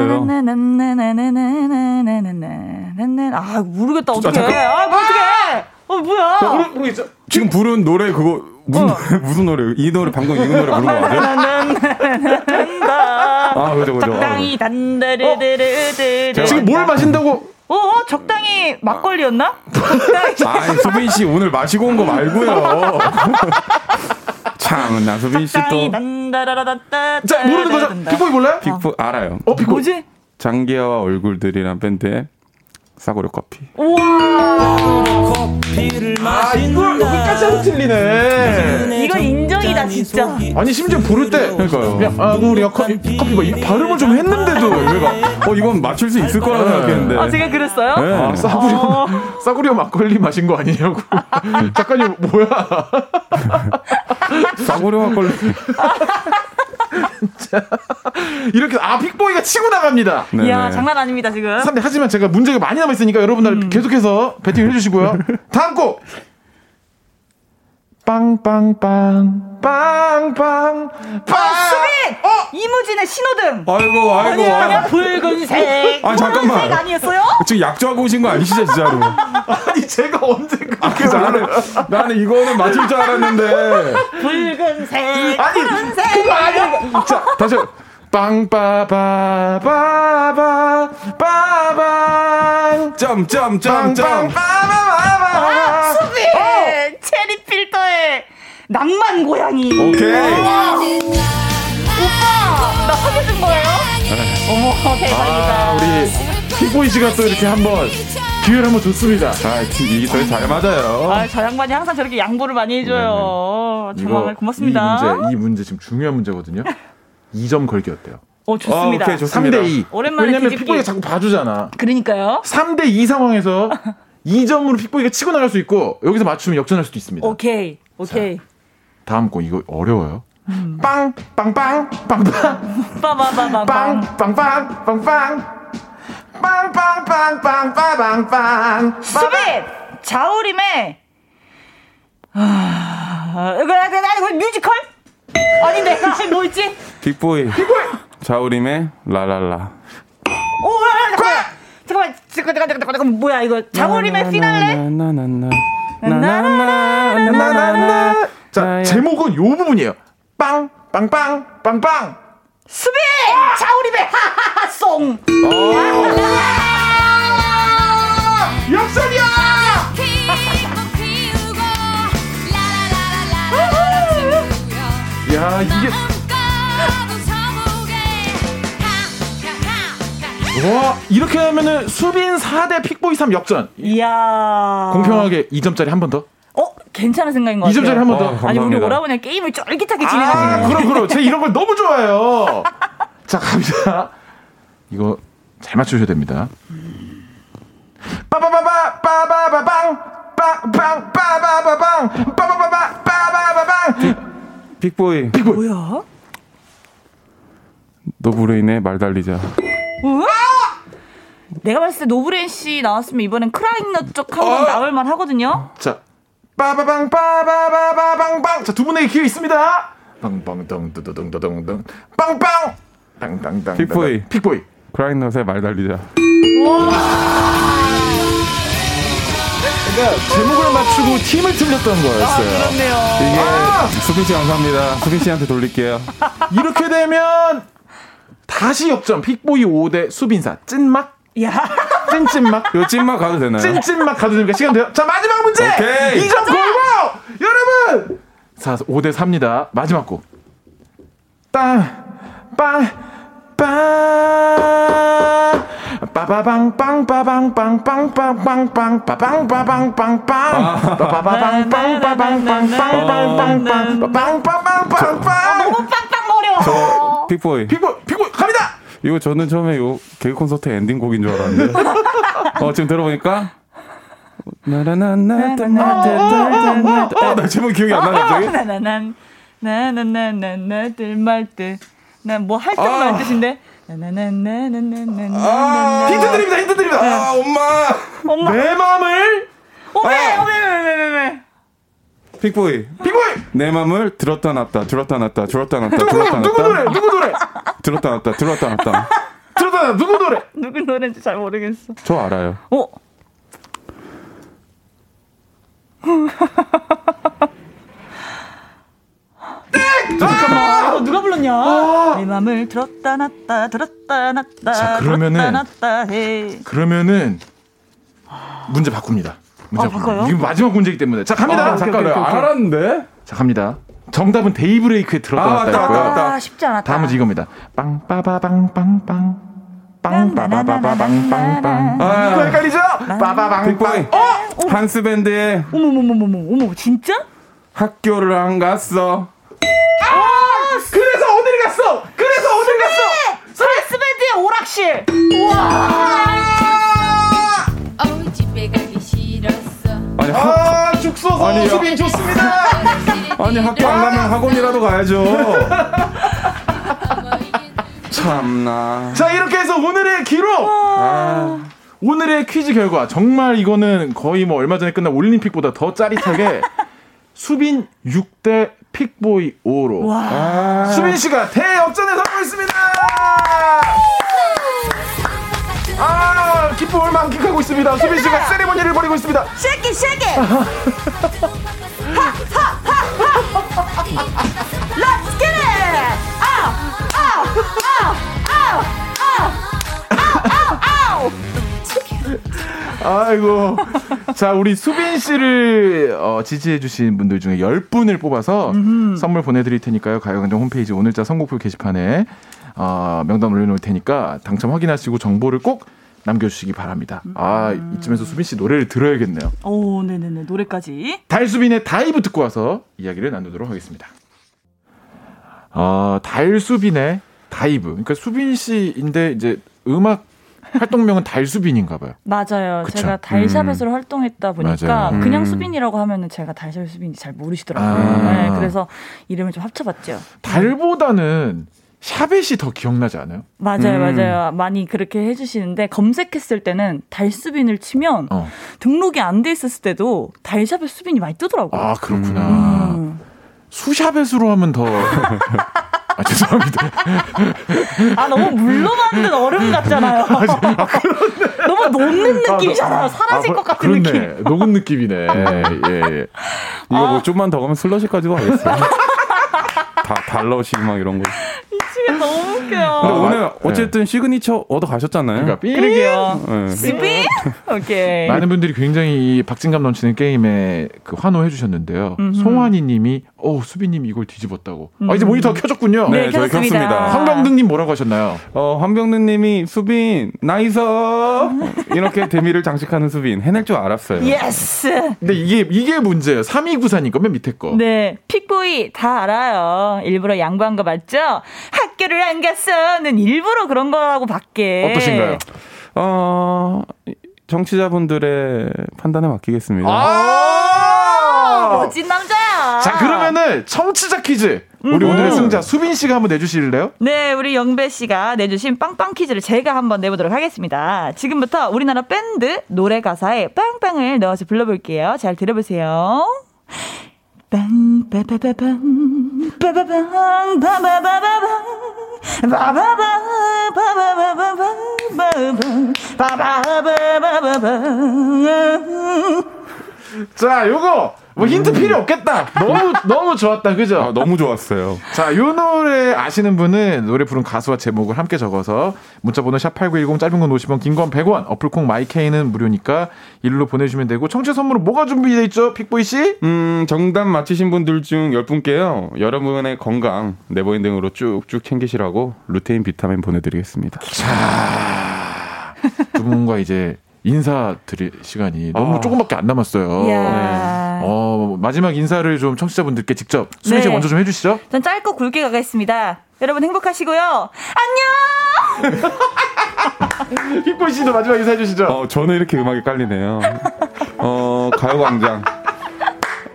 아 모르겠다 어떻게? 아, 아 어떻게? 어 뭐야 모르, 모르겠죠? 지금 부른 노래 그거 무슨 노래, <laughs> 무슨 노래? 이 노래 방금 이 노래 부른 거 맞아요? 나나나나나나 아 그죠 그죠. 적당히 단다르르르르 지금 뭘 마신다고? 어 적당히 막걸리였나 적당히 아 수빈 씨 오늘 마시고 온 거 말고요. 참, 나 수빈 씨 적당히 또 자, 모르는 거죠? 빅보이 몰라요? 빅보 알아요. 어, 빅보이. 뭐지 장기하와 얼굴들이란 밴드의 싸구려 커피. 우와 아, 이걸 여기까지 하고 틀리네. 이건 인정이다 진짜 아니, 심지어 부를 때. 그러니까요. 그냥, 아, 우리가 커피, 커피, 뭐, 이 발음을 좀 했는데도. 내가 어 이건 맞출 수 있을 거라고 생각했는데. 아 제가 그랬어요 네. 아, 싸구려, 어. <laughs> 싸구려 막걸리 마신 거 아니냐고. <laughs> 작가님, 뭐야. <laughs> 싸구려 막걸리. <laughs> 이렇게, 아, 빅보이가 치고 나갑니다. 네, 이야 네. 장난 아닙니다 지금 3대 하지만 제가 문제가 많이 남아 있으니까 여러분들 계속해서 배팅 해주시고요. 다음 곡! 빵빵빵, 빵빵, 빵! 수빈 이무진의 신호등 아이고 아이고. 아니야 아, 붉은색 아니, 잠깐만. 붉은색 아니었어요? 지금 약조하고 오신 거 아니시죠 진짜로? <laughs> 아니, 제가 언제 그렇게 나는 나는 이거는 맞출 줄 알았는데. 붉은색 아니, 푸른색 아니야. 자, 다시. 빵빠바바바바 빠방 점점점점. 아, 수빈 체리 필터의 낭만 고양이 오케이. 오빠 나 사귀어준 거예요? 어머 대박이다 아, 우리 피보이 씨가 또 이렇게 한번 기회를 한번 줬습니다. 아, 이게 저희 잘 맞아요. 아, 저 양반이 항상 저렇게 양보를 많이 해줘요. 정말 고맙습니다. 이 문제, 이 문제 지금 중요한 문제거든요. 2점 걸기 어때요? 어, 좋습니다. 아, 오케이, 좋습니다. 3대 2. 오랜만에 왜냐면 뒤집기. 픽보이가 자꾸 봐주잖아. 그러니까요. 3대 2 상황에서 2점으로 픽보이가 치고 나갈 수 있고 여기서 맞추면 역전할 수도 있습니다. 오케이, 오케이. 다음 거 이거 어려워요. 빵, 빵, 빵, 빵, 빵, 빠바바바방. 빵, 빵, 빵, 빵, 빵. 빵, 빵, 빵, 빵, 빵, 빵. 수빈! 자우림의, 아, 이거, 이거, 이거 뮤지컬? 아닌데, 아, 뭐 있지? 픽보이. 자우림의 라랄라. 오, 잠깐만. 잠깐만, 잠깐, 잠깐, 잠깐, 잠깐, 뭐야, 이거. 자우림의 피날레? 나나나나. 나나나나나나나. 자, 제목은 요 부분이에요. 빵, 빵, 빵, 빵, 빵. 수빈! 자우림의 하하하 송! 역전이야! 야, 이게. 와, 이렇게 하면은 수빈 4대 픽보이 3 역전. 이야. 공평하게 2점짜리 한 번 더. 어, 괜찮은 생각인 것 같아요. 2점짜리 한 번 더. 아니, 우리 오라버니 게임을 쫄깃하게 진행하시는 아, 거예요. 그럼, 그럼. 제가 이런 걸 너무 좋아해요. <laughs> 자, 갑니다. 이거 잘 맞추셔야 됩니다. 빠바바바, 빠바바방, 빠빵, 빠바바방, 빠바바바, 빠바바방. 픽보이 뭐야? 노브레인의 말 달리자. 어? 내가 봤을 때 노브레인 씨 나왔으면 이번엔 크라잉넛 쪽 한번 어. 나올 만 하거든요. 자, 빠바방, 빠바바바방방. 자, 두 분에게 기회 있습니다. 빵빵덩, 두두둥두둥둥. 빵빵! 땅땅땅. 픽보이. 픽보이. 크라잉넛의 말 달리자. 그러니까 제목을 맞추고 팀을 틀렸던 거였어요. 그렇네요. 이게 아! 수빈 씨 감사합니다. 수빈 씨한테 돌릴게요. 이렇게 되면 다시 역전. 픽보이 5대 수빈사. 찐막? 야. 찐찐막? 이거 찐막 가도 되나요? 찐찐막 가도 됩니까? 시간 돼요? 자, 마지막 문제! 오케이. 2점 골고! 여러분! 자, 5대 4입니다. 마지막 곡. 땅, 빵, 빵. 빠바방 빵 빠방 빵빵 빵빵 빵 빠방 빠방 빵빵 빠바방 빵 빠방 빵빵 빵빵빵 빠방 빠방 빵 빵. 너무 빵빵거려. 저 픽보이. 피고 피고 갑니다. 이거 저는 처음에 요 개그 콘서트 엔딩곡인 줄 알았는데. <laughs> 어, 지금 들어보니까? 나나나나 나나 제목 어, 기억이 안 나네 갑자기. 나나난 나나나나나들 말들. 난뭐 할 때만 아. 뜻인데? 나나나나나나나 아, 힌트 드립니다 힌트 드립니다. 네. 아 엄마, 엄마. 내 맘을? 오메오메오메오메 어, 아. 어, 픽보이. 픽보이! 내 맘을 들었다 놨다 들었다 놨다 들었다 놨다 들었다 놨다. 누구 노래 누구 노래? 들었다 놨다 들었다 놨다. <laughs> 들었다 누구 노래 누구 노래인지 잘 모르겠어 저 알아요. 어 잠깐만 이거 누가 불렀냐 내 맘을 들었다 놨다 들었다 놨다 자, 그러면은- 들었다 놨다 해 그러면은 문제 바꿉니다. 문제 아, 바꿔요? 이거 마지막 문제이기 때문에 자 갑니다. 아, 잠깐만요. 오케이, 오케이, 오케이. 알았는데. 자 갑니다. 정답은 데이브레이크에 들었다 아, 맞다. 아 쉽지 않았다 다음 문제 이겁니다. 빵빠바방빵빵 빵빠바바방빵빵 아. 이거 헷갈리죠? 빠바방빵 픽보이. 어? 한스 밴드의 어머머머머머 어머 진짜? 학교를 안 갔어. 그래서 어딜 갔어? 그래서 어딜 갔어? 스밴드의 오락실 어우 집에 가기 싫었어 아니 학, 아 죽소서 아니요. 수빈 좋습니다. <laughs> 아니 학교 안 가면 학원이라도 가야죠. <laughs> 참나. 자 이렇게 해서 오늘의 기록 아, 오늘의 퀴즈 결과 정말 이거는 거의 뭐 얼마 전에 끝난 올림픽보다 더 짜릿하게 <laughs> 수빈 6대 픽보이 5로 아. 수빈 씨가 대역전에 성공했습니다. 아 기쁨을 만끽하고 있습니다. 수빈 씨가 세리머니를 벌이고 있습니다. 쉐키 쉐키 <laughs> Let's get it! 아이고. 자, 우리 수빈 씨를 어, 지지해주신 분들 중에 10분을 뽑아서 선물 보내드릴 테니까요. 가요광장 홈페이지 오늘자 선곡표 게시판에 어, 명단 올려놓을 테니까 당첨 확인하시고 정보를 꼭 남겨주시기 바랍니다. 아, 이쯤에서 수빈 씨 노래를 들어야겠네요. 오 네네네 노래까지 달수빈의 Dive 듣고 와서 이야기를 나누도록 하겠습니다. 어, 달수빈의 Dive. 그러니까 수빈 씨인데 이제 음악 활동명은 <laughs> 달수빈인가 봐요. 맞아요 그쵸. 제가 달샤벳에서 활동했다 보니까 맞아요. 그냥 음. 수빈이라고 하면은 제가 달샤벳 수빈인지 잘 모르시더라고요 아. 네, 그래서 이름을 좀 합쳐봤죠 달보다는 샤벳이 더 기억나지 않아요? 맞아요 음. 맞아요 많이 그렇게 해주시는데 검색했을 때는 달수빈을 치면 어. 등록이 안 돼 있었을 때도 달샵의 수빈이 많이 뜨더라고요 아, 그렇구나. 음. 수샤벳으로 하면 더. <laughs> 아, 죄송합니다. 아 너무 물로 만든 얼음 같잖아요. 너무 녹는 느낌이잖아요. 사라질 아, 것 같은 그렇네. 느낌. 녹은 느낌이네. <laughs> 예, 예. 이거 뭐 좀만 더 가면 슬러시까지도 가겠어요. 다 달러시 막 이런 거. <laughs> 미치겠 <laughs> 너무 웃겨요. 근데 아, 오늘 네. 어쨌든 시그니처 얻어 가셨잖아요. 그러니까 삐 그러게요. 네. 수빈? 오케이. 많은 분들이 굉장히 이 박진감 넘치는 게임에 그 환호해 주셨는데요. 송환이 님이 어, 수빈님 이걸 뒤집었다고. 아, 이제 모니터 켜졌군요. 네, 네, 저희 켰습니다. 황병등님 뭐라고 하셨나요? 어, 황병근님이 수빈 nice 이렇게 <laughs> 대미를 장식하는 수빈 해낼 줄 알았어요. Yes. 근데 이게, 이게 문제예요. 3294니까 맨 밑에 거. 네, 픽보이 다 알아요. 일부러 양보한 거 맞죠? 학교를 안 갔어는 일부러 그런 거라고 밖에. 어떠신가요? 어, 청취자분들의 판단에 맡기겠습니다. 아! 멋진 남자야. 자, 그러면은 청취자 퀴즈. 우리 음. 오늘의 승자 수빈 씨가 한번 내주실래요? 네, 우리 영배 씨가 내주신 빵빵 퀴즈를 제가 한번 내보도록 하겠습니다. 지금부터 우리나라 밴드 노래 가사에 빵빵을 넣어서 불러볼게요. 잘 들어보세요. 빵, 빠바바방, 빠바방, 빠바바바방, 빠바바, 빠바바바방, 빠바바바방, 빠바바바방. 자, 요거 뭐 힌트 필요 없겠다. 너무 너무 좋았다. 그죠? 아, 너무 좋았어요. 자, 요 노래 아시는 분은 노래 부른 가수와 제목을 함께 적어서 문자 번호 샵8910 짧은 건 50원, 긴 건 100원, 어플콩 마이케이는 무료니까 일로 보내주시면 되고 청취 선물은 뭐가 준비되어 있죠? 픽보이 씨? 음, 정답 맞히신 분들 중 10분께요. 여러분의 건강, 내보인 등으로 쭉쭉 챙기시라고 루테인 비타민 보내 드리겠습니다. 두 분과 이제 인사드릴 시간이 너무 아. 조금밖에 안 남았어요. 이야. 어, 마지막 인사를 좀 청취자분들께 직접 수빈 씨 네. 먼저 좀 해주시죠. 전 짧고 굵게 가겠습니다. 여러분 행복하시고요. 안녕! <laughs> 픽보이 씨도 마지막 인사 해 주시죠. 어, 저는 이렇게 음악이 깔리네요. 어, 가요광장.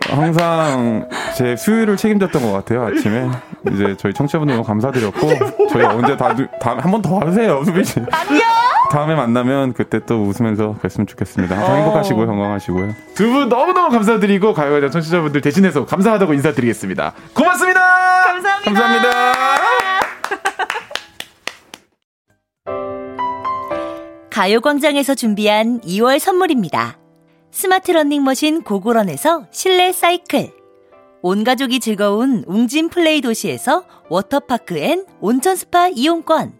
항상 제 수요일을 책임졌던 것 같아요, 아침에. 이제 저희 청취자분들 너무 감사드렸고, 저희 언제 다, 다음에 한번 더 하세요, 수빈 씨. 안녕! 다음에 만나면 그때 또 웃으면서 뵀으면 좋겠습니다. 항상 어. 행복하시고요, 건강하시고요. 두 분 너무너무 감사드리고 가요광장 청취자분들 대신해서 감사하다고 인사드리겠습니다. 고맙습니다. 감사합니다. 감사합니다. 가요광장에서 준비한 2월 선물입니다. 스마트 러닝머신 고고런에서 실내 사이클. 온 가족이 즐거운 웅진 플레이 도시에서 워터파크 and 온천 스파 이용권.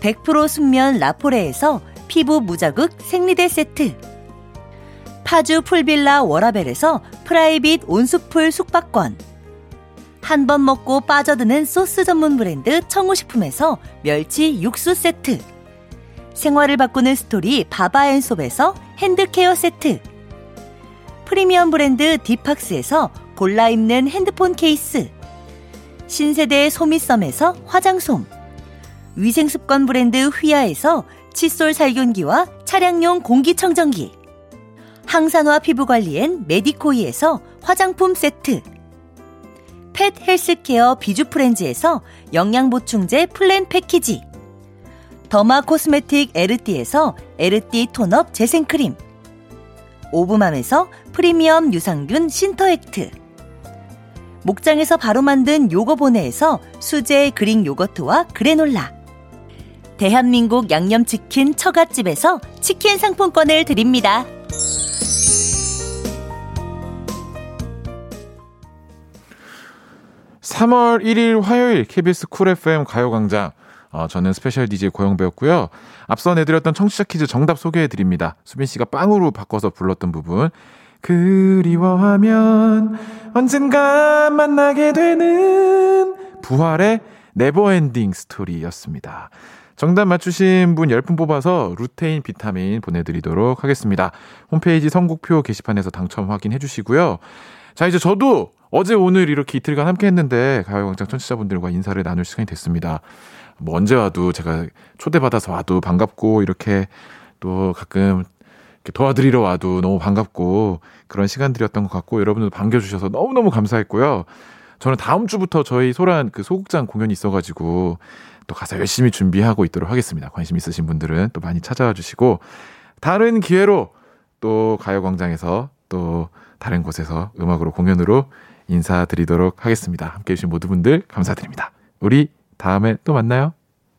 100% 순면 라포레에서 피부 무자극 생리대 세트. 파주 풀빌라 워라벨에서 private 온수풀 숙박권. 한 번 먹고 빠져드는 소스 전문 브랜드 청우식품에서 멸치 육수 세트. 생활을 바꾸는 스토리 바바앤솝에서 hand care 세트. 프리미엄 브랜드 디팍스에서 골라 입는 핸드폰 케이스. 신세대 소미썸에서 화장솜. 위생습관 브랜드 휘하에서 칫솔 살균기와 차량용 공기청정기. 항산화 피부관리엔 메디코이에서 화장품 세트. pet healthcare 비주프렌즈에서 영양보충제 플랜 패키지. derma cosmetic 에르띠에서 에르띠 tone up 재생크림. 오브맘에서 프리미엄 유산균 신터액트. 목장에서 바로 만든 요거보네에서 수제 Greek 요거트와 그래놀라. 대한민국 양념치킨 처갓집에서 치킨 상품권을 드립니다. 삼월 1일 화요일 KBS 쿨 FM 가요광장. 어, 저는 special DJ 고영배였고요. 앞서 내드렸던 청취자 퀴즈 정답 소개해 드립니다. 수빈 씨가 빵으로 바꿔서 불렀던 부분. 그리워하면 언젠가 만나게 되는 부활의 Never Ending Story였습니다. 정답 맞추신 분 10분 뽑아서 루테인 비타민 보내드리도록 하겠습니다. 홈페이지 선곡표 게시판에서 당첨 확인해 주시고요. 자, 이제 저도 어제 오늘 이렇게 이틀간 함께 했는데 가요광장 청취자분들과 인사를 나눌 시간이 됐습니다. 뭐 언제 와도 제가 초대받아서 와도 반갑고 이렇게 또 가끔 이렇게 도와드리러 와도 너무 반갑고 그런 시간들이었던 것 같고 여러분들 반겨주셔서 너무너무 감사했고요. 저는 다음 주부터 저희 소란 그 소극장 공연이 있어가지고 또 가서 열심히 준비하고 있도록 하겠습니다. 관심 있으신 분들은 또 많이 찾아와 주시고 다른 기회로 또 가요광장에서 또 다른 곳에서 음악으로 공연으로 인사드리도록 하겠습니다. 함께 해주신 모든 분들 감사드립니다. 우리 다음에 또 만나요.